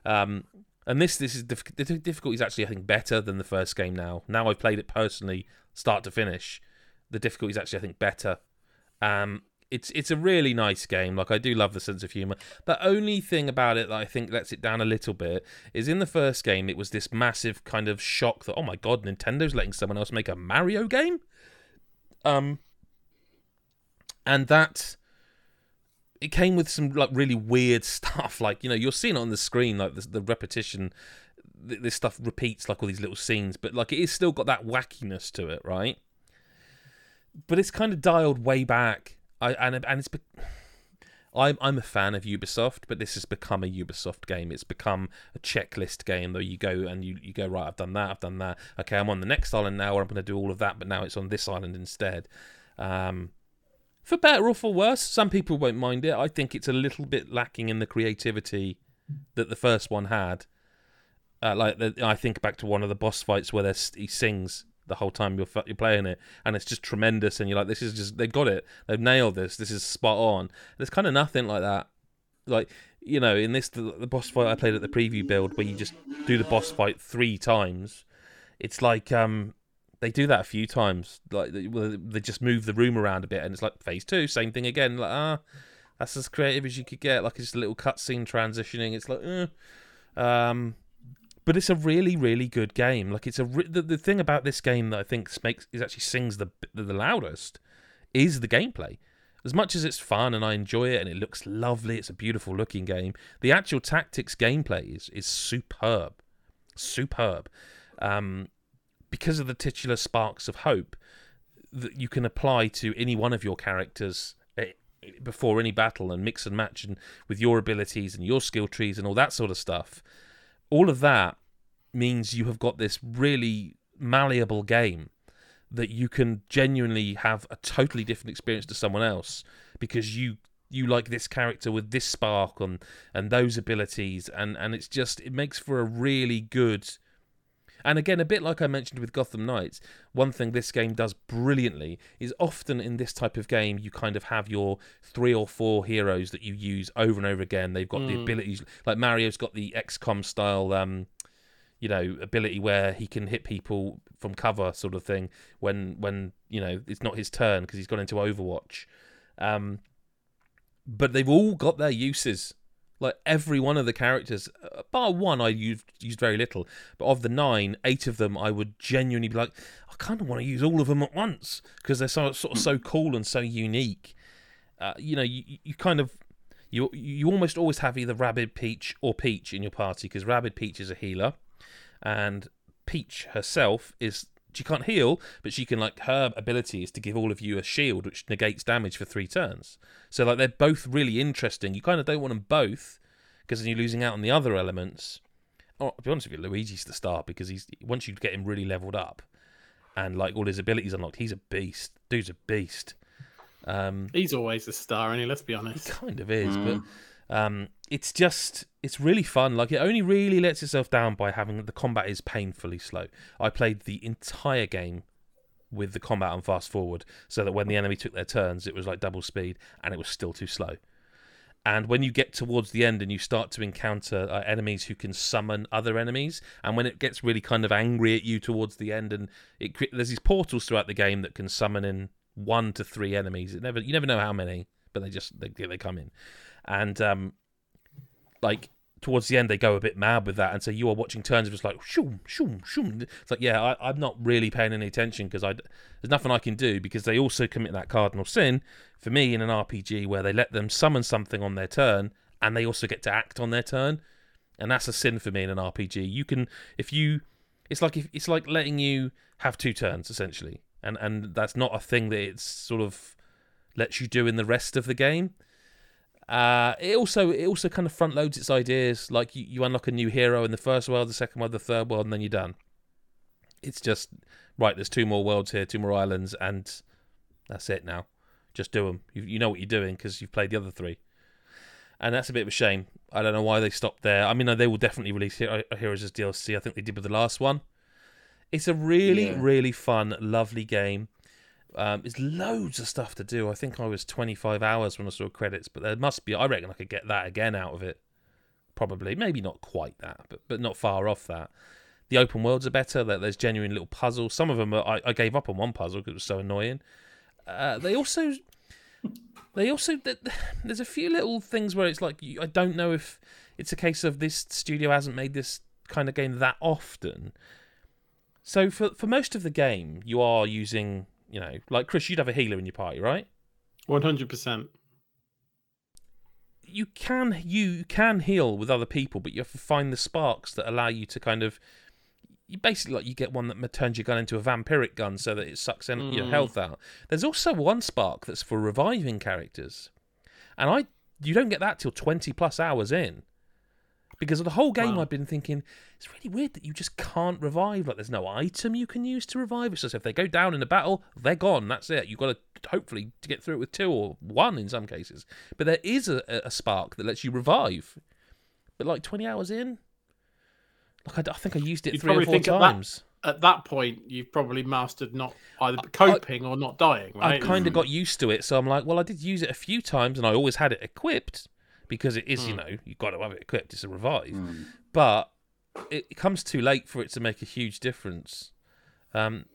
Um, and this this is diff- the difficulty is actually I think better than the first game now. Now I've played it personally, start to finish. The difficulty is actually I think better. Um, it's it's a really nice game. Like I do love the sense of humor. The only thing about it that I think lets it down a little bit is in the first game it was this massive kind of shock that oh my god Nintendo's letting someone else make a Mario game. Um, and that it came with some like really weird stuff. Like you know you're seeing it on the screen like the, the repetition. th- This stuff repeats like all these little scenes, but like it is still got that wackiness to it, right? But it's kind of dialed way back. I and and it's. Be- I'm I'm a fan of Ubisoft, but this has become a Ubisoft game. It's become a checklist game where you go and you, you go right. I've done that. I've done that. Okay, I'm on the next island now, where I'm going to do all of that, but now it's on this island instead. Um, for better or for worse, some people won't mind it. I think it's a little bit lacking in the creativity that the first one had. Uh, like the, I think back to one of the boss fights where he sings the whole time you're you're playing it, and it's just tremendous. And you're like, this is just they got it. They've nailed this. This is spot on. There's kind of nothing like that. Like you know, in this the, the boss fight I played at the preview build where you just do the boss fight three times. It's like um they do that a few times. Like they, they just move the room around a bit, and it's like phase two, same thing again. Like ah, that's as creative as you could get. Like it's just a little cutscene transitioning. It's like eh. um, but it's a really really good game. Like it's a re- the, the thing about this game that I think makes is actually sings the the, loudest is the gameplay. As much as it's fun and I enjoy it and it looks lovely, it's a beautiful looking game. The actual tactics gameplay is is superb, superb. um, because of the titular sparks of hope that you can apply to any one of your characters eh, before any battle and mix and match and with your abilities and your skill trees and all that sort of stuff. All of that means you have got this really malleable game that you can genuinely have a totally different experience to someone else because you you like this character with this spark and and those abilities. And and it's just it makes for a really good and again, a bit like I mentioned with Gotham Knights, one thing this game does brilliantly is often in this type of game, you kind of have your three or four heroes that you use over and over again. They've got mm. the abilities, like Mario's got the XCOM style, um, you know, ability where he can hit people from cover, sort of thing. When when you know it's not his turn because he's gone into Overwatch. Um, but they've all got their uses like every one of the characters, uh, bar one, I used used very little. But of the nine, eight of them, I would genuinely be like, I kind of want to use all of them at once because they're so sort of so cool and so unique. Uh, you know, you, you kind of you you almost always have either Rabbid Peach or Peach in your party because Rabbid Peach is a healer, and Peach herself is she can't heal, but she can like her ability is to give all of you a shield which negates damage for three turns. So like they're both really interesting. You kind of don't want them both because then you're losing out on the other elements. Oh, I'll be honest with you, Luigi's the star because he's once you get him really leveled up and like all his abilities unlocked, he's a beast. Dude's a beast. Um, he's always a star, and let's be honest. He kind of is, mm. but um, it's just it's really fun. Like it only really lets itself down by having the combat is painfully slow. I played the entire game with the combat on fast forward, so that when the enemy took their turns, it was like double speed, and it was still too slow. And when you get towards the end and you start to encounter uh, enemies who can summon other enemies, and when it gets really kind of angry at you towards the end, and it there's these portals throughout the game that can summon in one to three enemies. It never you never know how many, but they just they they come in and um, like towards the end they go a bit mad with that, and so you are watching turns of just like shoom shoom shoom. It's like yeah, I, am not really paying any attention because I there's nothing I can do because they also commit that cardinal sin for me in an RPG where they let them summon something on their turn and they also get to act on their turn, and that's a sin for me in an RPG. You can if you it's like if, it's like letting you have two turns essentially, and and that's not a thing that it's sort of lets you do in the rest of the game. Uh, it also it also kind of front loads its ideas. Like you, you unlock a new hero in the first world, the second world, the third world, and then you're done. It's just right. There's two more worlds here, two more islands, and that's it now. Just do them. You, you know what you're doing because you've played the other three, and that's a bit of a shame. I don't know why they stopped there. I mean, they will definitely release Heroes as DLC. I think they did with the last one. It's a really, yeah. really fun, lovely game. Um, there's loads of stuff to do. I think I was 25 hours when I saw credits, but there must be. I reckon I could get that again out of it. Probably, maybe not quite that, but but not far off that. The open worlds are better. That there's genuine little puzzles. Some of them are, I, I gave up on one puzzle because it was so annoying. Uh, they also, they also there's a few little things where it's like I don't know if it's a case of this studio hasn't made this kind of game that often. So for for most of the game, you are using you know, like Chris, you'd have a healer in your party, right? One hundred percent. You can you can heal with other people, but you have to find the sparks that allow you to kind of. You basically like you get one that turns your gun into a vampiric gun, so that it sucks in, mm. your health out. There's also one spark that's for reviving characters, and I you don't get that till twenty plus hours in because of the whole game wow. I've been thinking it's really weird that you just can't revive. Like there's no item you can use to revive. It's just if they go down in a battle, they're gone. That's it. You've got to hopefully to get through it with two or one in some cases. But there is a, a spark that lets you revive. But like 20 hours in, like I, I think I used it You'd three or four times. At that, point, you've probably mastered not either coping I, or not dying. Right? I kind of got used to it, so I'm like, well, I did use it a few times, and I always had it equipped because it is, mm. you know, you've got to have it equipped. It's a revive, mm. but it, comes too late for it to make a huge difference. Um,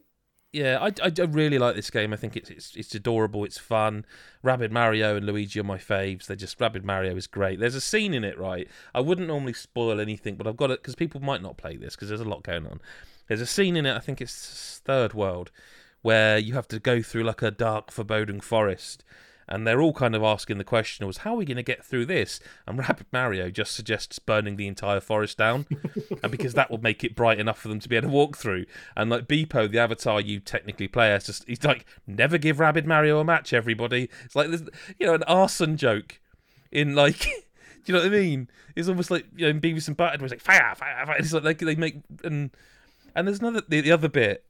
yeah, I, I, I, really like this game. I think it's, it's it's adorable. It's fun. Rabbid Mario and Luigi are my faves. They're just Rabbid Mario is great. There's a scene in it, right? I wouldn't normally spoil anything, but I've got it because people might not play this because there's a lot going on. There's a scene in it. I think it's Third World where you have to go through like a dark, foreboding forest and they're all kind of asking the question was how are we going to get through this? And Rabbid Mario just suggests burning the entire forest down and because that will make it bright enough for them to be able to walk through. And like Beep-0 the avatar you technically play as just he's like never give Rabbid Mario a match everybody. It's like this you know an arson joke in like do you know what I mean? It's almost like you know in Beavis and Butthead where it's like fire fire fire. It's like they, they make and and there's another the, the other bit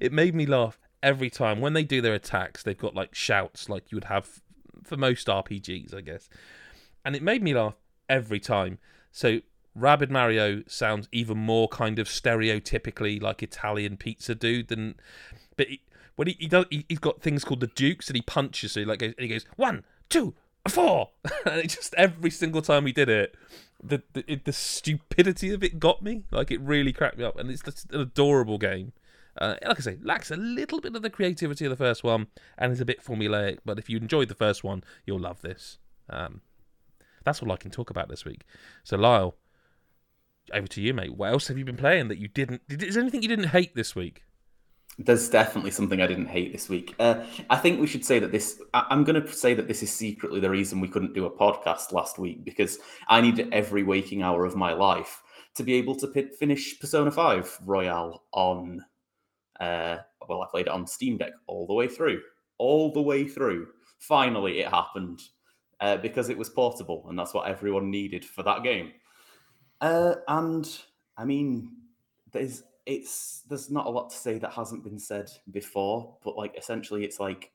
it made me laugh every time when they do their attacks. They've got like shouts like you would have for most RPGs, I guess, and it made me laugh every time. So Rabbid Mario sounds even more kind of stereotypically like Italian pizza dude than, but he, when he, he does, he, has got things called the Dukes and he punches. So he like goes, he goes one, two, four, and it just every single time he did it, the the, the stupidity of it got me. Like it really cracked me up, and it's just an adorable game. Uh, like I say, lacks a little bit of the creativity of the first one and is a bit formulaic. But if you enjoyed the first one, you'll love this. Um, that's all I can talk about this week. So, Lyle, over to you, mate. What else have you been playing that you didn't? Is there anything you didn't hate this week? There's definitely something I didn't hate this week. Uh, I think we should say that this. I, am going to say that this is secretly the reason we couldn't do a podcast last week because I needed every waking hour of my life to be able to p- finish Persona 5 Royal on uh, well, I played it on Steam Deck all the way through, all the way through. Finally, it happened uh, because it was portable, and that's what everyone needed for that game. Uh, and I mean, there's it's there's not a lot to say that hasn't been said before, but like essentially, it's like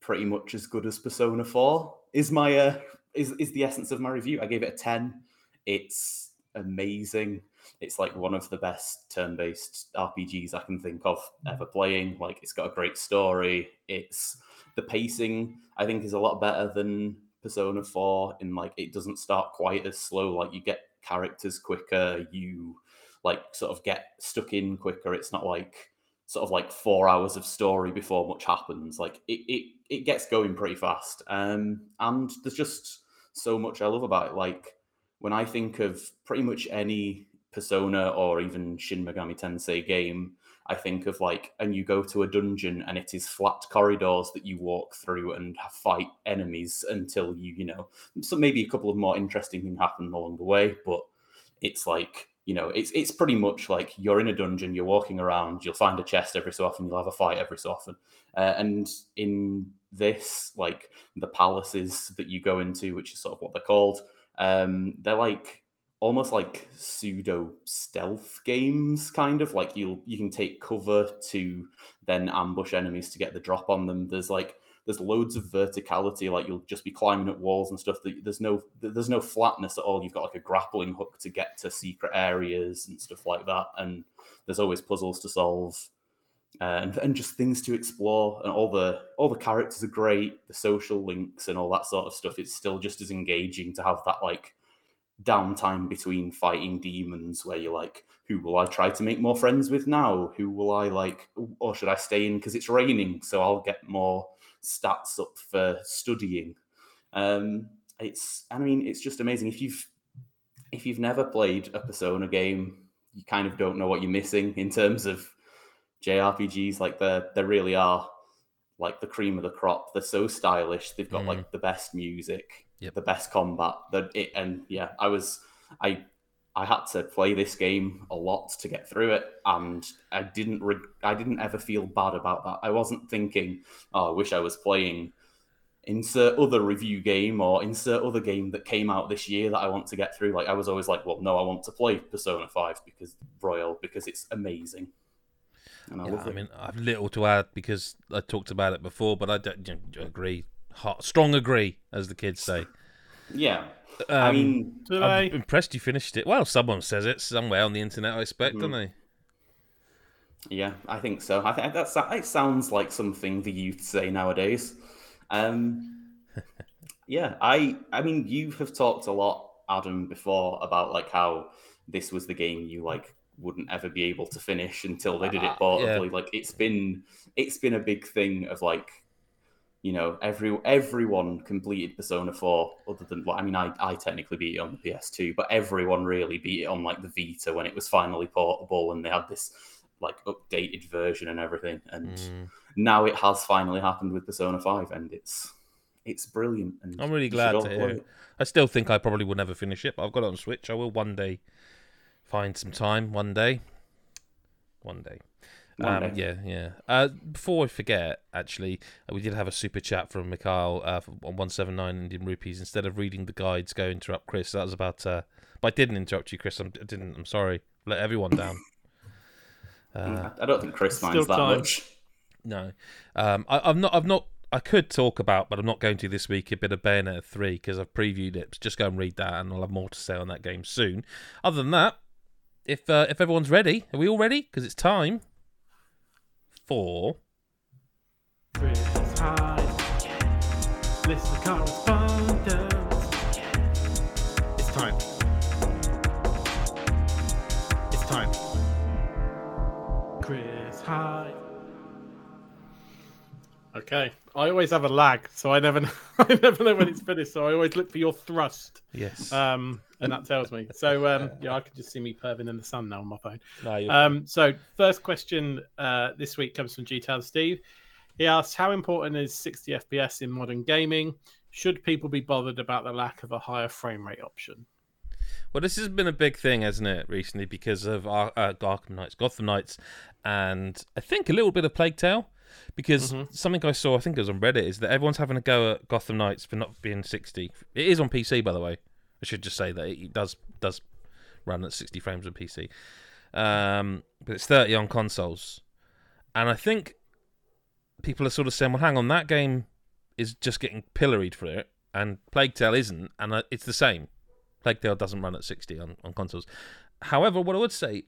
pretty much as good as Persona Four is my uh, is is the essence of my review. I gave it a ten. It's amazing. It's like one of the best turn-based RPGs I can think of ever playing. Like it's got a great story. It's the pacing I think is a lot better than Persona 4 in like it doesn't start quite as slow. Like you get characters quicker, you like sort of get stuck in quicker. It's not like sort of like four hours of story before much happens. Like it it, it gets going pretty fast. Um and there's just so much I love about it. Like when I think of pretty much any Persona or even Shin Megami Tensei game, I think of like, and you go to a dungeon and it is flat corridors that you walk through and fight enemies until you, you know, so maybe a couple of more interesting things happen along the way, but it's like, you know, it's it's pretty much like you're in a dungeon, you're walking around, you'll find a chest every so often, you'll have a fight every so often, uh, and in this, like the palaces that you go into, which is sort of what they're called, um, they're like almost like pseudo stealth games kind of like you'll you can take cover to then ambush enemies to get the drop on them. There's like there's loads of verticality like you'll just be climbing up walls and stuff there's no there's no flatness at all. You've got like a grappling hook to get to secret areas and stuff like that and there's always puzzles to solve uh, and, and just things to explore and all the all the characters are great the social links and all that sort of stuff. It's still just as engaging to have that like downtime between fighting demons where you're like, who will I try to make more friends with now? Who will I like, or should I stay in because it's raining so I'll get more stats up for studying? Um, it's, I mean, it's just amazing. If you've if you've never played a Persona game, you kind of don't know what you're missing in terms of JRPGs. Like they they really are like the cream of the crop. They're so stylish. They've got mm. like the best music yep. the best combat. That it and yeah, I was I I had to play this game a lot to get through it, and I didn't re- I didn't ever feel bad about that. I wasn't thinking, oh, I wish I was playing insert other review game or insert other game that came out this year that I want to get through. Like I was always like, well, no, I want to play Persona Five because Royal because it's amazing. And I, yeah, I mean, I've little to add because I talked about it before, but I don't, agree hot, strong agree, as the kids say. Yeah. Um, I mean, I'm I... impressed you finished it. Well, someone says it somewhere on the internet, I expect, mm-hmm. don't they? Yeah, I think so. I think that's it sounds like something the youth say nowadays. Um, yeah, I I mean, you have talked a lot, Adam, before about like how this was the game you like wouldn't ever be able to finish until they did it portably. Uh, yeah. Like it's been it's been a big thing of like you know, every everyone completed Persona 4 other than well, I mean I, I technically beat it on the PS2, but everyone really beat it on like the Vita when it was finally portable and they had this like updated version and everything. And Mm. now it has finally happened with Persona Five, and it's it's brilliant. And I'm really glad to hear it. I still think I probably will never finish it, but I've got it on Switch. I will one day find some time. One day. One day. One um. Yeah, yeah. Uh, before I forget, actually, uh, we did have a super chat from Mikhail uh, for- on 179 Indian rupees. Instead of reading the guides, go interrupt Chris. That was about. Uh, but I didn't interrupt you, Chris. I'm, I didn't. I'm sorry. Let everyone down. Uh, I don't think Chris Still minds that time. much. no, um, I, I've not. I've not. I could talk about, but I'm not going to this week. A bit of Bayonetta three because I've previewed it. So Just go and read that, and I'll have more to say on that game soon. Other than that, if uh, if everyone's ready, are we all ready? Because it's time for Chris Hyde. Listen to correspondence. It's time. It's time. Chris Hyde. Okay. I always have a lag, so I never know, I never know when it's finished. So I always look for your thrust, yes. um, and that tells me. So um, yeah, I can just see me perving in the sun now on my phone. no, Um, so first question uh, this week comes from G Town Steve. He asks, "How important is 60 FPS in modern gaming? Should people be bothered about the lack of a higher frame rate option?" Well, this has been a big thing, hasn't it, recently because of Ar- uh, Arkham Knights, Gotham Knights, and I think a little bit of Plague Tale. Because Mhm. something I saw, I think it was on Reddit, is that everyone's having a go at Gotham Knights for not being 60. It is on PC, by the way. I should just say that it does does run at 60 frames on PC, um, but it's 30 on consoles. And I think people are sort of saying, "Well, hang on, that game is just getting pilloried for it, and Plague Tale isn't, and uh, it's the same." Plague Tale doesn't run at 60 on, on consoles. However, what I would say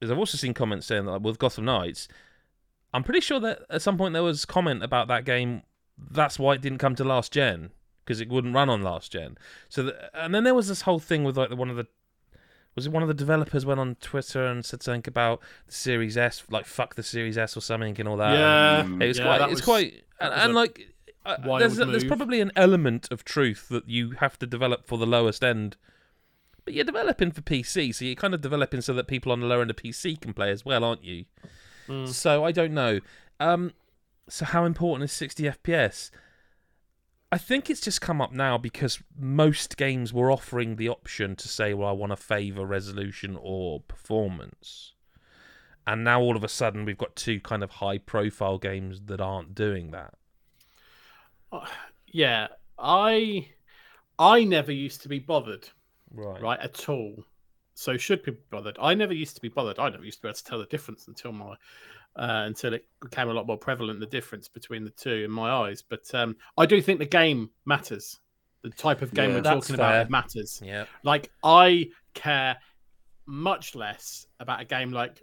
is I've also seen comments saying that like, with Gotham Knights, I'm pretty sure that at some point there was comment about that game. That's why it didn't come to last gen because it wouldn't run on last gen. So, th and then there was this whole thing with like the, one of the was it one of the developers went on Twitter and said something about the Series S, like fuck the Series S or something and all that. yeah, Mm. It was yeah, quite. that It's was- quite. And, was and like, uh, there's there's probably an element of truth that you have to develop for the lowest end. But you're developing for PC, so you're kind of developing so that people on the lower end of PC can play as well, aren't you? Mm. So I don't know. Um, so how important is 60 FPS? I think it's just come up now because most games were offering the option to say, well, I want to favour resolution or performance. And now all of a sudden we've got two kind of high profile games that aren't doing that. yeah. I I never used to be bothered, Right. right, at all. So should be bothered. I never used to be bothered. I never used to be able to tell the difference until my uh, until it became a lot more prevalent the difference between the two in my eyes. But um, I do think the game matters. The type of game Yeah. we're talking about fair. it matters. Yeah. Like I care much less about a game like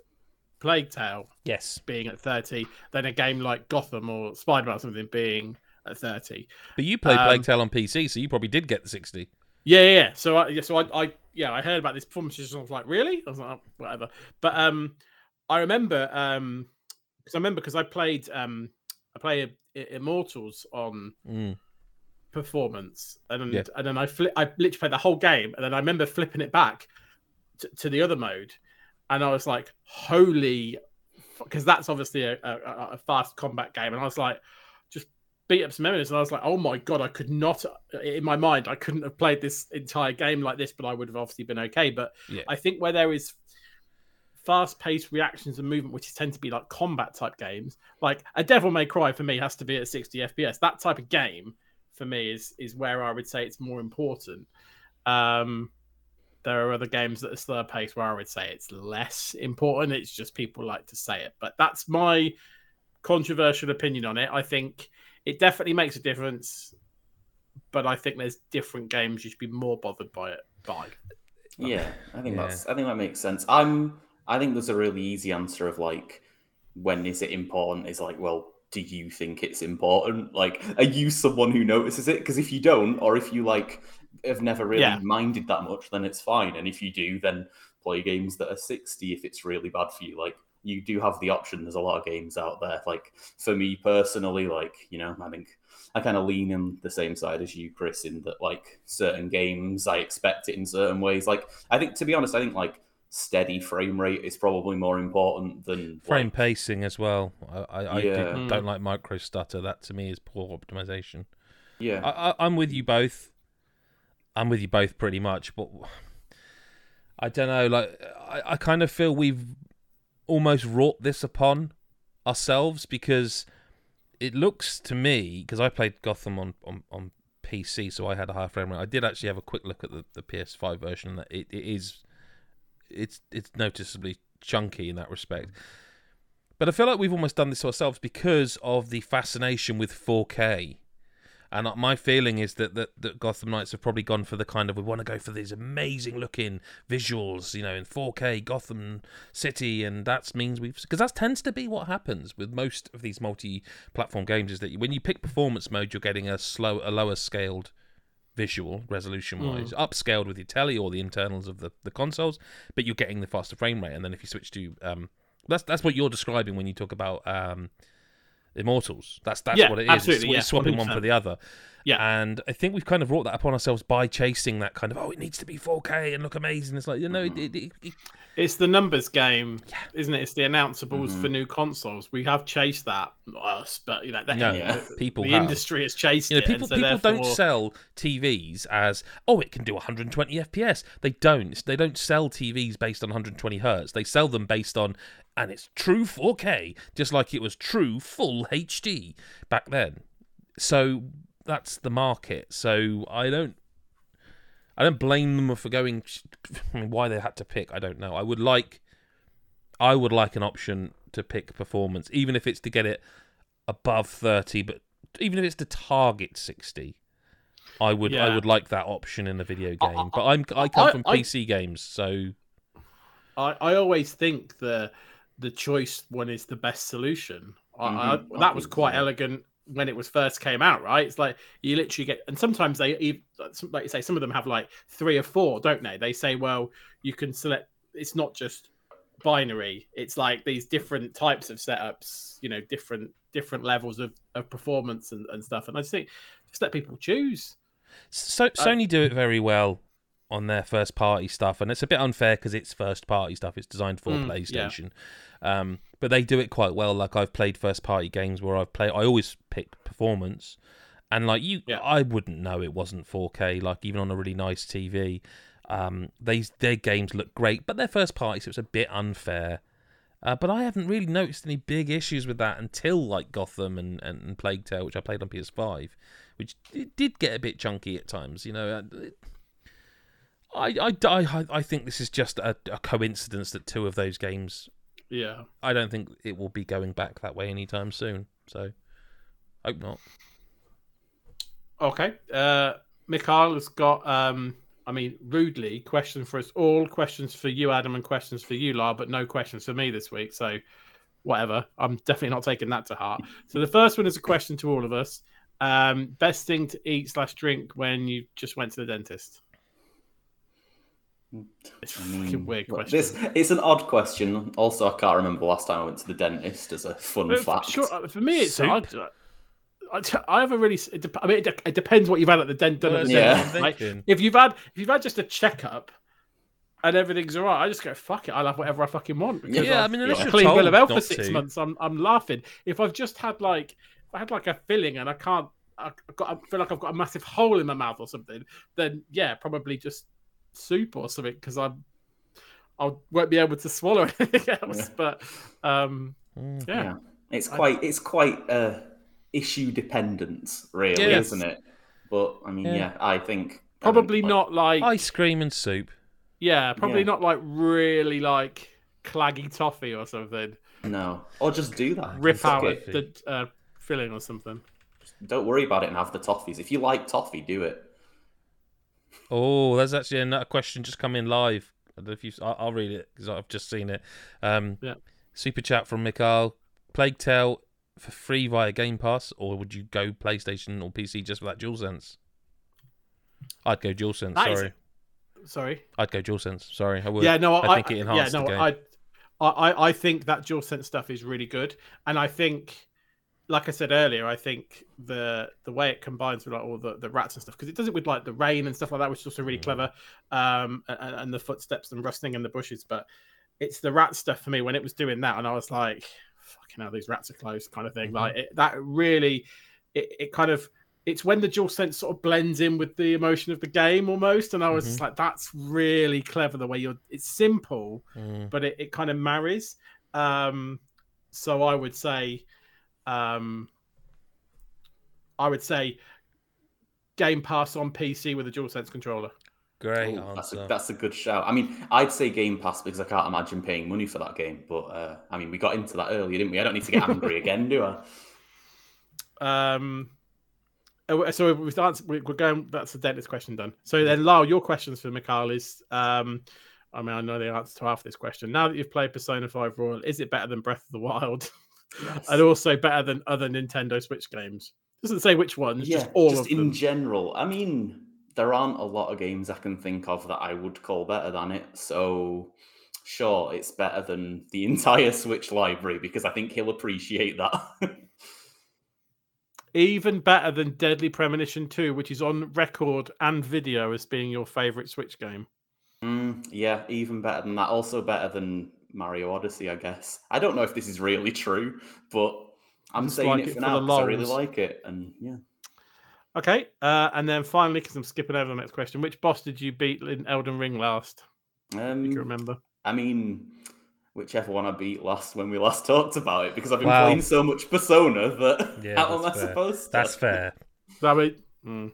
Plague Tale Yes. being at 30 than a game like Gotham or Spider-Man or something being at 30. But you played Um, Plague Tale on PC, so you probably did get the 60. Yeah, yeah. yeah. So I, yeah, so I, I, yeah, I heard about this performance. And I was like, really? I was like, oh, whatever. But um, I remember um, because I remember because I played um, I played I- Immortals on Mm. performance, and then Yeah. and then I I literally played the whole game, and then I remember flipping it back to, to the other mode, and I was like, holy, because that's obviously a, a, a- fast combat game, and I was like, beat up some enemies, and I was like, oh my god, I could not in my mind, I couldn't have played this entire game like this, but I would have obviously been okay. But Yeah. I think where there is fast paced reactions and movement, which tend to be like combat type games, like a Devil May Cry for me has to be at 60 FPS. That type of game for me is is where I would say it's more important. Um, there are other games that are slower paced where I would say it's less important. It's just people like to say it, but that's my controversial opinion on it. I think it definitely makes a difference, but I think there's different games you should be more bothered by it by. Yeah, I think Yeah. that's. I think that makes sense. I'm. I think there's a really easy answer of like, when is it important? Is like, well, do you think it's important? Like, are you someone who notices it? Because if you don't, or if you like have never really Yeah. minded that much, then it's fine. And if you do, then play games that are 60 if it's really bad for you. Like, you do have the option. There's a lot of games out there. Like, for me personally, like, you know, I think I kind of lean in the same side as you, Chris, in that like certain games I expect it in certain ways. Like I think, to be honest, I think like steady frame rate is probably more important than Frame like, pacing as well. I, I, I Yeah. do, Mm. don't like micro stutter. That to me is poor optimization. yeah. I, I, I'm with you both. I'm with you both pretty much, but I don't know. Like, I, I kind of feel we've almost wrought this upon ourselves because it looks to me because I played Gotham on, on, on PC, so I had a higher frame rate. I did actually have a quick look at the, the PS5 version. and It, it is it's it's noticeably chunky in that respect. But I feel like we've almost done this ourselves because of the fascination with 4K. And my feeling is that, that, that Gotham Knights have probably gone for the kind of we want to go for these amazing looking visuals, you know, in 4K Gotham City, and that means we've because that tends to be what happens with most of these multi-platform games is that when you pick performance mode, you're getting a slow, a lower scaled visual resolution wise, upscaled with your telly or the internals of the, the consoles, but you're getting the faster frame rate. And then if you switch to um, that's that's what you're describing when you talk about um, Immortals. That's that's Yeah, what it is. absolutely, It's, yeah, it's swapping one for the other. Yeah. And I think we've kind of brought that upon ourselves by chasing that kind of oh, it needs to be 4K and look amazing. It's like you know, it, it, it, it- It's the numbers game, isn't it? It's the announceables Mhm. for new consoles. We have chased that, not us, but you know, that, No, Yeah. people the have. industry has chased you know, it. people so people therefore, don't sell TVs as oh, it can do 120 FPS. They don't. They don't sell TVs based on 120 hertz. They sell them based on and it's true 4K, just like it was true full HD back then. So that's the market. So I don't. I don't blame them for going. Why they had to pick, I don't know. I would like, I would like an option to pick performance, even if it's to get it above thirty, but even if it's to target sixty. I would, I would like that option in a video I- game. But I'm, I come I- from I- PC games, so I, I always think the the choice one is the best solution. I, Mhm. I, that was quite so. elegant when it was first came out, right? It's like you literally get, and sometimes they, like you say, some of them have like three or four, don't they? They say, well, you can select. It's not just binary. It's like these different types of setups, you know, different different levels of, of performance and, and stuff. And I just think just let people choose. So Sony do it very well on their first party stuff, and it's a bit unfair because it's first party stuff. It's designed for Mm. PlayStation, um, but they do it quite well. Like I've played first party games where I've played, I always pick performance, and like you, Yeah. I wouldn't know it wasn't 4K. Like even on a really nice TV, um, they their games look great, but they're first party, so it's a bit unfair. Uh, but I haven't really noticed any big issues with that until like Gotham and, and, and Plague Tale, which I played on PS5, which it did get a bit chunky at times. You know, I, I, I, I think this is just a, a coincidence that two of those games. Yeah. I don't think it will be going back that way anytime soon. So, hope not. Okay. Uh Mikhail has got um I mean rudely questions for us all, questions for you, Adam, and questions for you, La, but no questions for me this week. So whatever. I'm definitely not taking that to heart. So the first one is a question to all of us. Um best thing to eat slash drink when you just went to the dentist. It's a I fucking mean, weird question. This it's an odd question. Also, I can't remember last time I went to the dentist. As a fun But fact, Sure, uh, for me, it's Soup? I, I, I have a really. I mean, it, it depends what you've had at the dent done at the Yeah. dentist. Right? If you've had if you've had just a checkup and everything's all right, I just go fuck it. I'll have whatever I fucking want. because Yeah, I I've mean, unless a you're clean bill of health for six to. months, I'm I'm laughing. If I've just had like I had like a filling and I can't, I I've got I feel like I've got a massive hole in my mouth or something. Then yeah, probably just soup or something because I'm I won't be able to swallow anything else. Yeah. But um, Mm. yeah. yeah, it's I- quite it's quite uh, issue dependent, really, Yes. isn't it? But I mean, Yeah. yeah, I think probably I mean, not like Ice cream and soup. yeah, probably Yeah. not like really like claggy toffee or something. no, or just do that. Rip Fuck out it. the uh, filling or something. Don't worry about it and have the toffees. If you like toffee, do it. Oh, there's actually another question just come in live. I don't know if you, I'll, I'll read it because I've just seen it. Um, Yeah. Super chat from Mikhail. Plague Tale for free via Game Pass, or would you go PlayStation or PC just for that DualSense? I'd go DualSense. That is- Sorry, Sorry. I'd go DualSense. Sorry, I would. yeah, no, I I, think it yeah, enhanced no, the game. I, I, I think that DualSense stuff is really good, and I think like I said earlier, I think the the way it combines with like all the, the rats and stuff because it does it with like the rain and stuff like that, which is also really clever, um, and, and the footsteps and rustling in the bushes. But it's the rat stuff for me when it was doing that, and I was like, "Fucking hell, these rats are close," kind of thing. Mhm. Like it, that really, it, it kind of. It's when the dual sense sort of blends in with the emotion of the game almost, and I was just like, "That's really clever." The way you're, it's simple, Mm. but it, it kind of marries. Um, so I would say, um, I would say, Game Pass on PC with a DualSense controller. Great Ooh, that's, a, answer. that's a good shout. I mean, I'd say Game Pass because I can't imagine paying money for that game. But uh, I mean, we got into that earlier, didn't we? I don't need to get angry again, do I? Um, uh, so we've answered, we- we're going. That's the dentist question done. So then, Lyle, your questions for Mikhail is. Um, I mean, I know the answer to half this question. Now that you've played Persona Five Royal, is it better than Breath of the Wild, Yes. and also better than other Nintendo Switch games? Doesn't say which ones, yeah, just all just in them. general. I mean, there aren't a lot of games I can think of that I would call better than it. So, sure, it's better than the entire Switch library because I think he'll appreciate that. Even better than Deadly Premonition 2, which is on record and video as being your favorite Switch game. Mm, yeah, even better than that. Also better than Mario Odyssey, I guess. I don't know if this is really true, but I'm Just saying like it it for for now the 'cause I really like it. And yeah. Okay, uh, and then finally, because I'm skipping over the next question, which boss did you beat in Elden Ring last? If you Um, remember. I mean, whichever one I beat last when we last talked about it, because I've been Wow. playing so much Persona that Yeah, how am I that's fair. supposed to? That's fair. I mean, mm.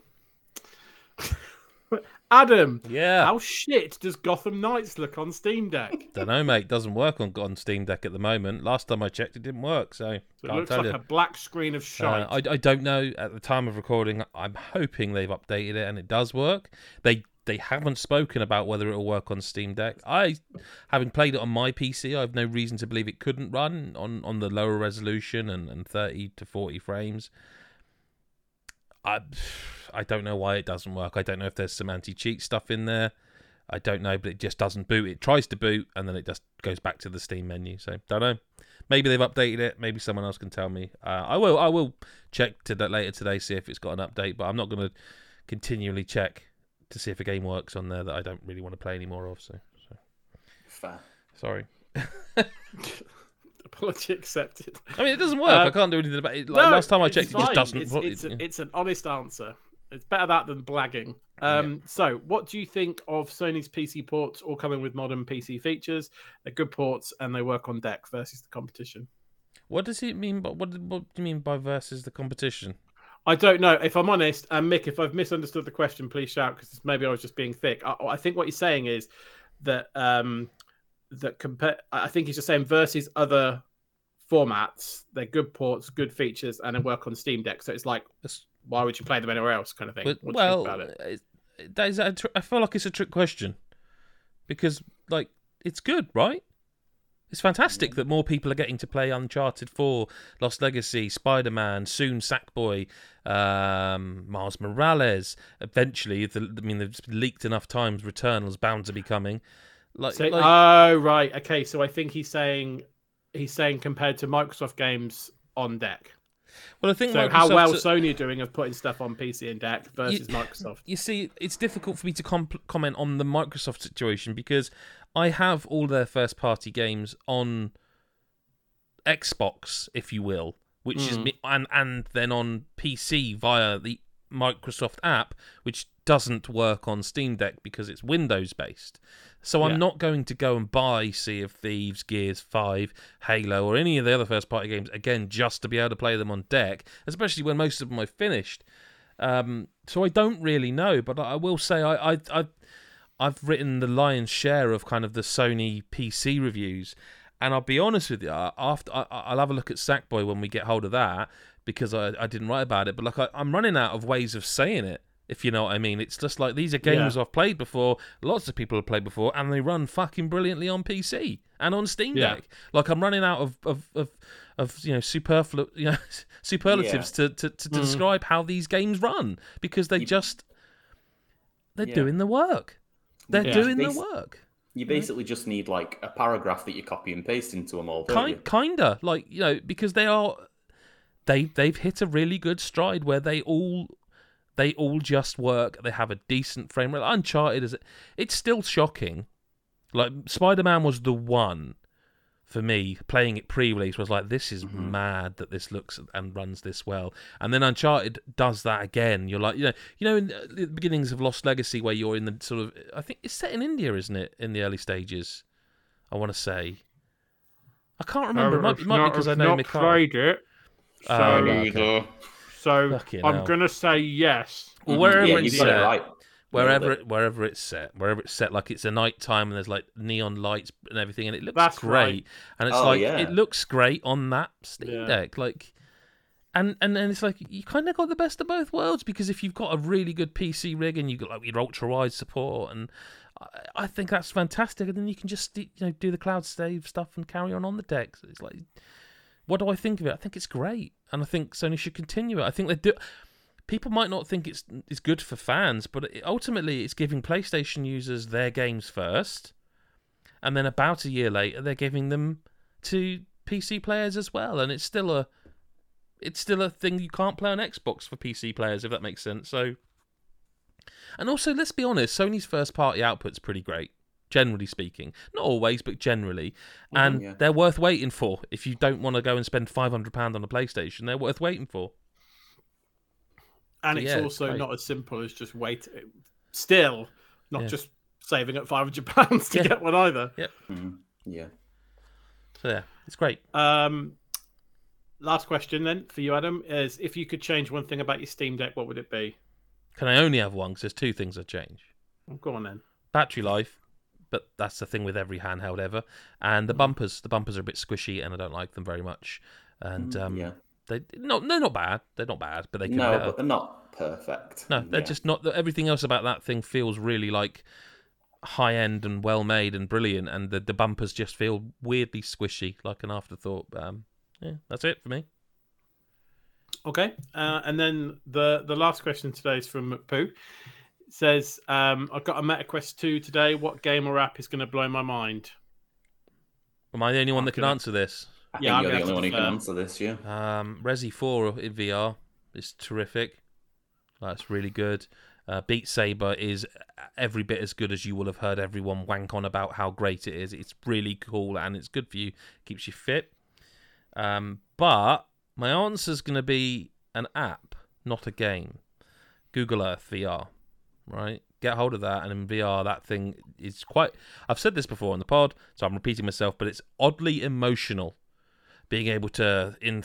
Adam, Yeah. how shit does Gotham Knights look on Steam Deck? Don't know, mate. Doesn't work on on Steam Deck at the moment. Last time I checked, it didn't work. So So it looks like you. a black screen of Uh. I, I don't know at the time of recording. I'm hoping they've updated it and it does work. They they haven't spoken about whether it'll work on Steam Deck. I, having played it on my PC, I have no reason to believe it couldn't run on, on the lower resolution and, and 30 to 40 frames. I I don't know why it doesn't work. I don't know if there's some anti cheat stuff in there. I don't know, but it just doesn't boot. It tries to boot and then it just goes back to the Steam menu. So don't know. Maybe they've updated it. Maybe someone else can tell me. Uh, I will. I will check to that later today, see if it's got an update. But I'm not going to continually check to see if a game works on there that I don't really want to play any more of. So, so Fair. sorry. Apology accepted. I mean, it doesn't work. Uh, I can't do anything about it. Like, No, last time I it's checked, it just fine. doesn't. It's, it's, it- a- it's an honest answer. It's better that than blagging. Um, So, what do you think of Sony's PC ports all coming with modern PC features? They're good ports and they work on deck versus the competition. what does it mean? But what, what do you mean by versus the competition? I don't know. If I'm honest, and Mick, if I've misunderstood the question, please shout because maybe I was just being thick. I, I think what he's saying is that um, that compare. I think he's just saying versus other formats, they're good ports, good features, and they work on Steam Deck. So it's like, It's- why would you play them anywhere else, kind of thing. But, What do you think well, about it? that is I feel like it's a trick question because, like, it's good, right? It's fantastic that more people are getting to play Uncharted 4, Lost Legacy, Spider Man, soon Sackboy, um, Miles Morales. Eventually, the, I mean, they've leaked enough times. Returnal's bound to be coming. Like, So, like- oh right, okay. So I think he's saying he's saying compared to Microsoft games on deck. Well, I think So how well Sony are doing of putting stuff on PC and deck versus Microsoft. you see, it's difficult for me to comp- comment on the Microsoft situation because I have all their first party games on Xbox, if you will, which is Mm. me, and and then on PC via the Microsoft app, which doesn't work on Steam Deck because it's Windows based. So I'm Yeah. not going to go and buy Sea of Thieves, Gears 5, Halo, or any of the other first party games again just to be able to play them on deck, especially when most of them I've finished. Um, so I don't really know, but I will say I, I, I I've written the lion's share of kind of the Sony PC reviews, and I'll be honest with you. After I, I'll have a look at Sackboy when we get hold of that because I, I didn't write about it, but like I, I'm running out of ways of saying it. If you know what I mean, it's just like these are games Yeah. I've played before. Lots of people have played before, and they run fucking brilliantly on PC and on Steam Yeah. Deck. Like I'm running out of of of, of you know superflu you know superlatives to to, to, to Mm. describe how these games run because they You- just they're Yeah. doing the work. They're Yeah. doing the work. You basically just need like a paragraph that you copy and paste into them all. Kind, kinda like you know because they are they they've hit a really good stride where they all they all just work. They have a decent frame rate. Uncharted is it's still shocking. Like Spider Man was the one for me playing it pre-release was like this is Mhm. mad that this looks and runs this well and then uncharted does that again you're like you know you know in the beginnings of lost legacy where you're in the sort of i think it's set in india isn't it in the early stages i want to say i can't remember it might, it might be because i know not Mikhail. played it. So, Oh, okay. so Fucking I'm hell. gonna say yes. well Mhm. wherever yeah, it's you got it set right. wherever it, wherever it's set, wherever it's set, like it's a night time and there's like neon lights and everything, and it looks That's great. right. And it's Oh, like yeah. it looks great on that Steam Yeah. Deck, like. And and then it's like you kind of got the best of both worlds because if you've got a really good PC rig and you've got like your ultra wide support, and I, I think that's fantastic. And then you can just you know do the cloud save stuff and carry on on the deck. So it's like, what do I think of it? I think it's great, and I think Sony should continue it. I think they do people might not think it's it's good for fans, but it, ultimately it's giving PlayStation users their games first, and then about a year later they're giving them to PC players as well, and it's still a it's still a thing you can't play on Xbox for PC players if that makes sense. So, and also let's be honest, Sony's first party output's pretty great. Generally speaking, not always, but generally, and yeah. they're worth waiting for. If you don't want to go and spend five hundred pound on a PlayStation, they're worth waiting for. And So, it's yeah, also great. not as simple as just wait. Still, not Yeah. just saving up five hundred pounds to Yeah. get one either. Mhm. Yeah. So yeah, it's great. Um, last question then for you, Adam, is if you could change one thing about your Steam Deck, what would it be? Can I only have one? Because there's two things I change. Well, go on then. Battery life, but that's the thing with every handheld ever. And the bumpers, the bumpers are a bit squishy, and I don't like them very much. And um, Mm, yeah. they no, they're not bad. They're not bad, but they can no, be but they're not perfect. No, they're Yeah. just not. Everything else about that thing feels really like high end and well made and brilliant, and the the bumpers just feel weirdly squishy, like an afterthought. Um, yeah, that's it for me. Okay, uh, and then the the last question today is from McPoo. It says, um, "I've got a MetaQuest two today. What game or app is going to blow my mind?" Am I the only one that can answer this? I Yeah, I'm you're the only one who can answer this, yeah. Um, Resi 4 in VR is terrific. That's really good. Uh, Beat Saber is every bit as good as you will have heard everyone wank on about how great it is. It's really cool and it's good for you, keeps you fit. Um, but my answer is going to be an app, not a game. Google Earth VR, right? Get hold of that, and in VR, that thing is quite. I've said this before on the pod, so I'm repeating myself, but it's oddly emotional being able to in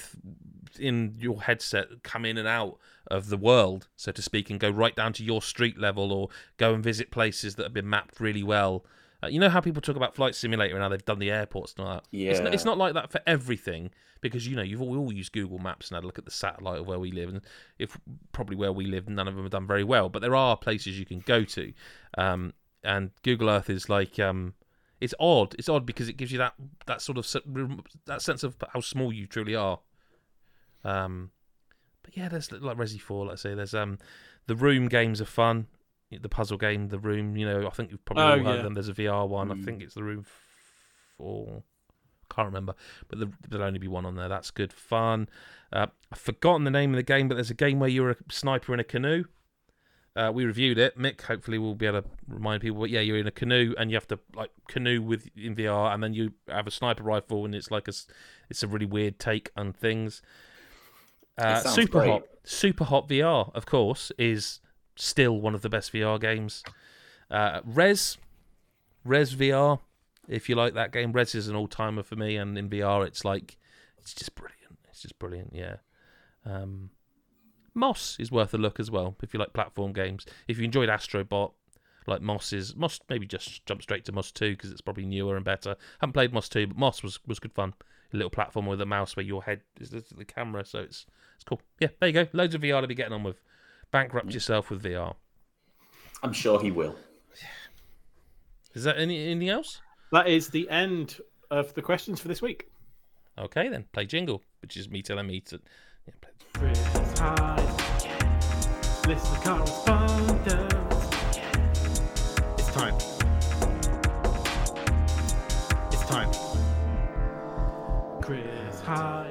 in your headset come in and out of the world so to speak and go right down to your street level or go and visit places that have been mapped really well uh, you know how people talk about flight simulator and how they've done the airports and all that it's, not, Yeah. it's not like that for everything because you know you've all, we all use google maps and had a look at the satellite of where we live and if probably where we live none of them are done very well but there are places you can go to um, and google earth is like um, it's odd. It's odd because it gives you that that sort of that sense of how small you truly are. Um, but yeah, there's like Resi Four. Let's say there's um, the Room games are fun. The puzzle game, the Room. You know, I think you've probably Oh, all heard yeah. them. There's a VR one. I Mm. think it's the Room Four. Can't remember, but the, there'll only be one on there. That's good fun. Uh, I've forgotten the name of the game, but there's a game where you're a sniper in a canoe. Uh, we reviewed it. Mick, hopefully, will be able to remind people. But yeah, you're in a canoe and you have to like canoe with in VR, and then you have a sniper rifle, and it's like a, s- it's a really weird take on things. Uh, Super great. hot, Super hot VR, of course, is still one of the best VR games. Uh, Rez, Rez VR, if you like that game, Rez is an all timer for me, and in VR, it's like it's just brilliant. It's just brilliant, yeah. Um, Moss is worth a look as well if you like platform games. If you enjoyed Astrobot, like Moss is Moss, maybe just jump straight to Moss Two because it's probably newer and better. haven't played Moss Two, but Moss was was good fun. A little platform with a mouse where your head is the camera, so it's it's cool. Yeah, there you go. Loads of VR to be getting on with. Bankrupt mm. yourself with VR. I'm sure he will. Is that any anything else? That is the end of the questions for this week. Okay, then play jingle, which is me telling me to. Yeah, play. Chris Listen correspondence. It's time. It's time. Chris Hyde.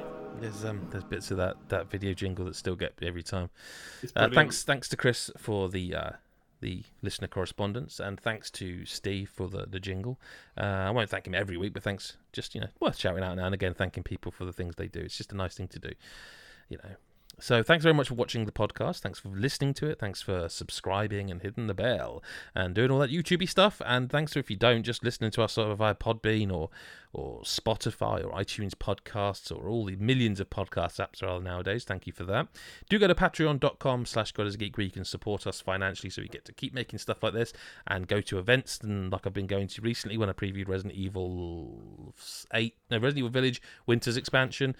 There's um there's bits of that that video jingle that still get every time. Uh, thanks thanks to Chris for the uh, the listener correspondence, and thanks to Steve for the the jingle. Uh, I won't thank him every week, but thanks just you know worth shouting out now and again, thanking people for the things they do. It's just a nice thing to do, you know. So thanks very much for watching the podcast. Thanks for listening to it. Thanks for subscribing and hitting the bell and doing all that YouTubey stuff. And thanks to if you don't just listening to us sort of via Podbean or or Spotify or iTunes podcasts or all the millions of podcast apps there are nowadays. Thank you for that. Do go to patreon.com slash God is a Geek where you can support us financially so we get to keep making stuff like this and go to events and like I've been going to recently when I previewed Resident Evil 8, no, Resident Evil Village Winter's expansion,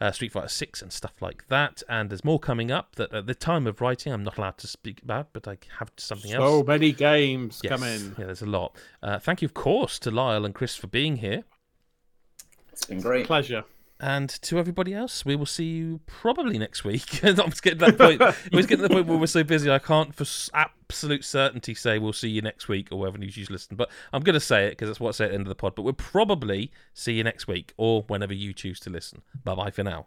uh, Street Fighter 6 and stuff like that. And there's more coming up that at the time of writing I'm not allowed to speak about, but I have something else. so many games Yes. coming. Yeah, there's a lot. Uh, thank you, of course, to Lyle and Chris for being here. It's been great. Pleasure. And to everybody else, we will see you probably next week. I'm just getting to that point. We're getting to the point where we're so busy, I can't for absolute certainty say we'll see you next week or wherever you choose to listen. But I'm going to say it because that's what I say at the end of the pod. But we'll probably see you next week or whenever you choose to listen. Bye bye for now.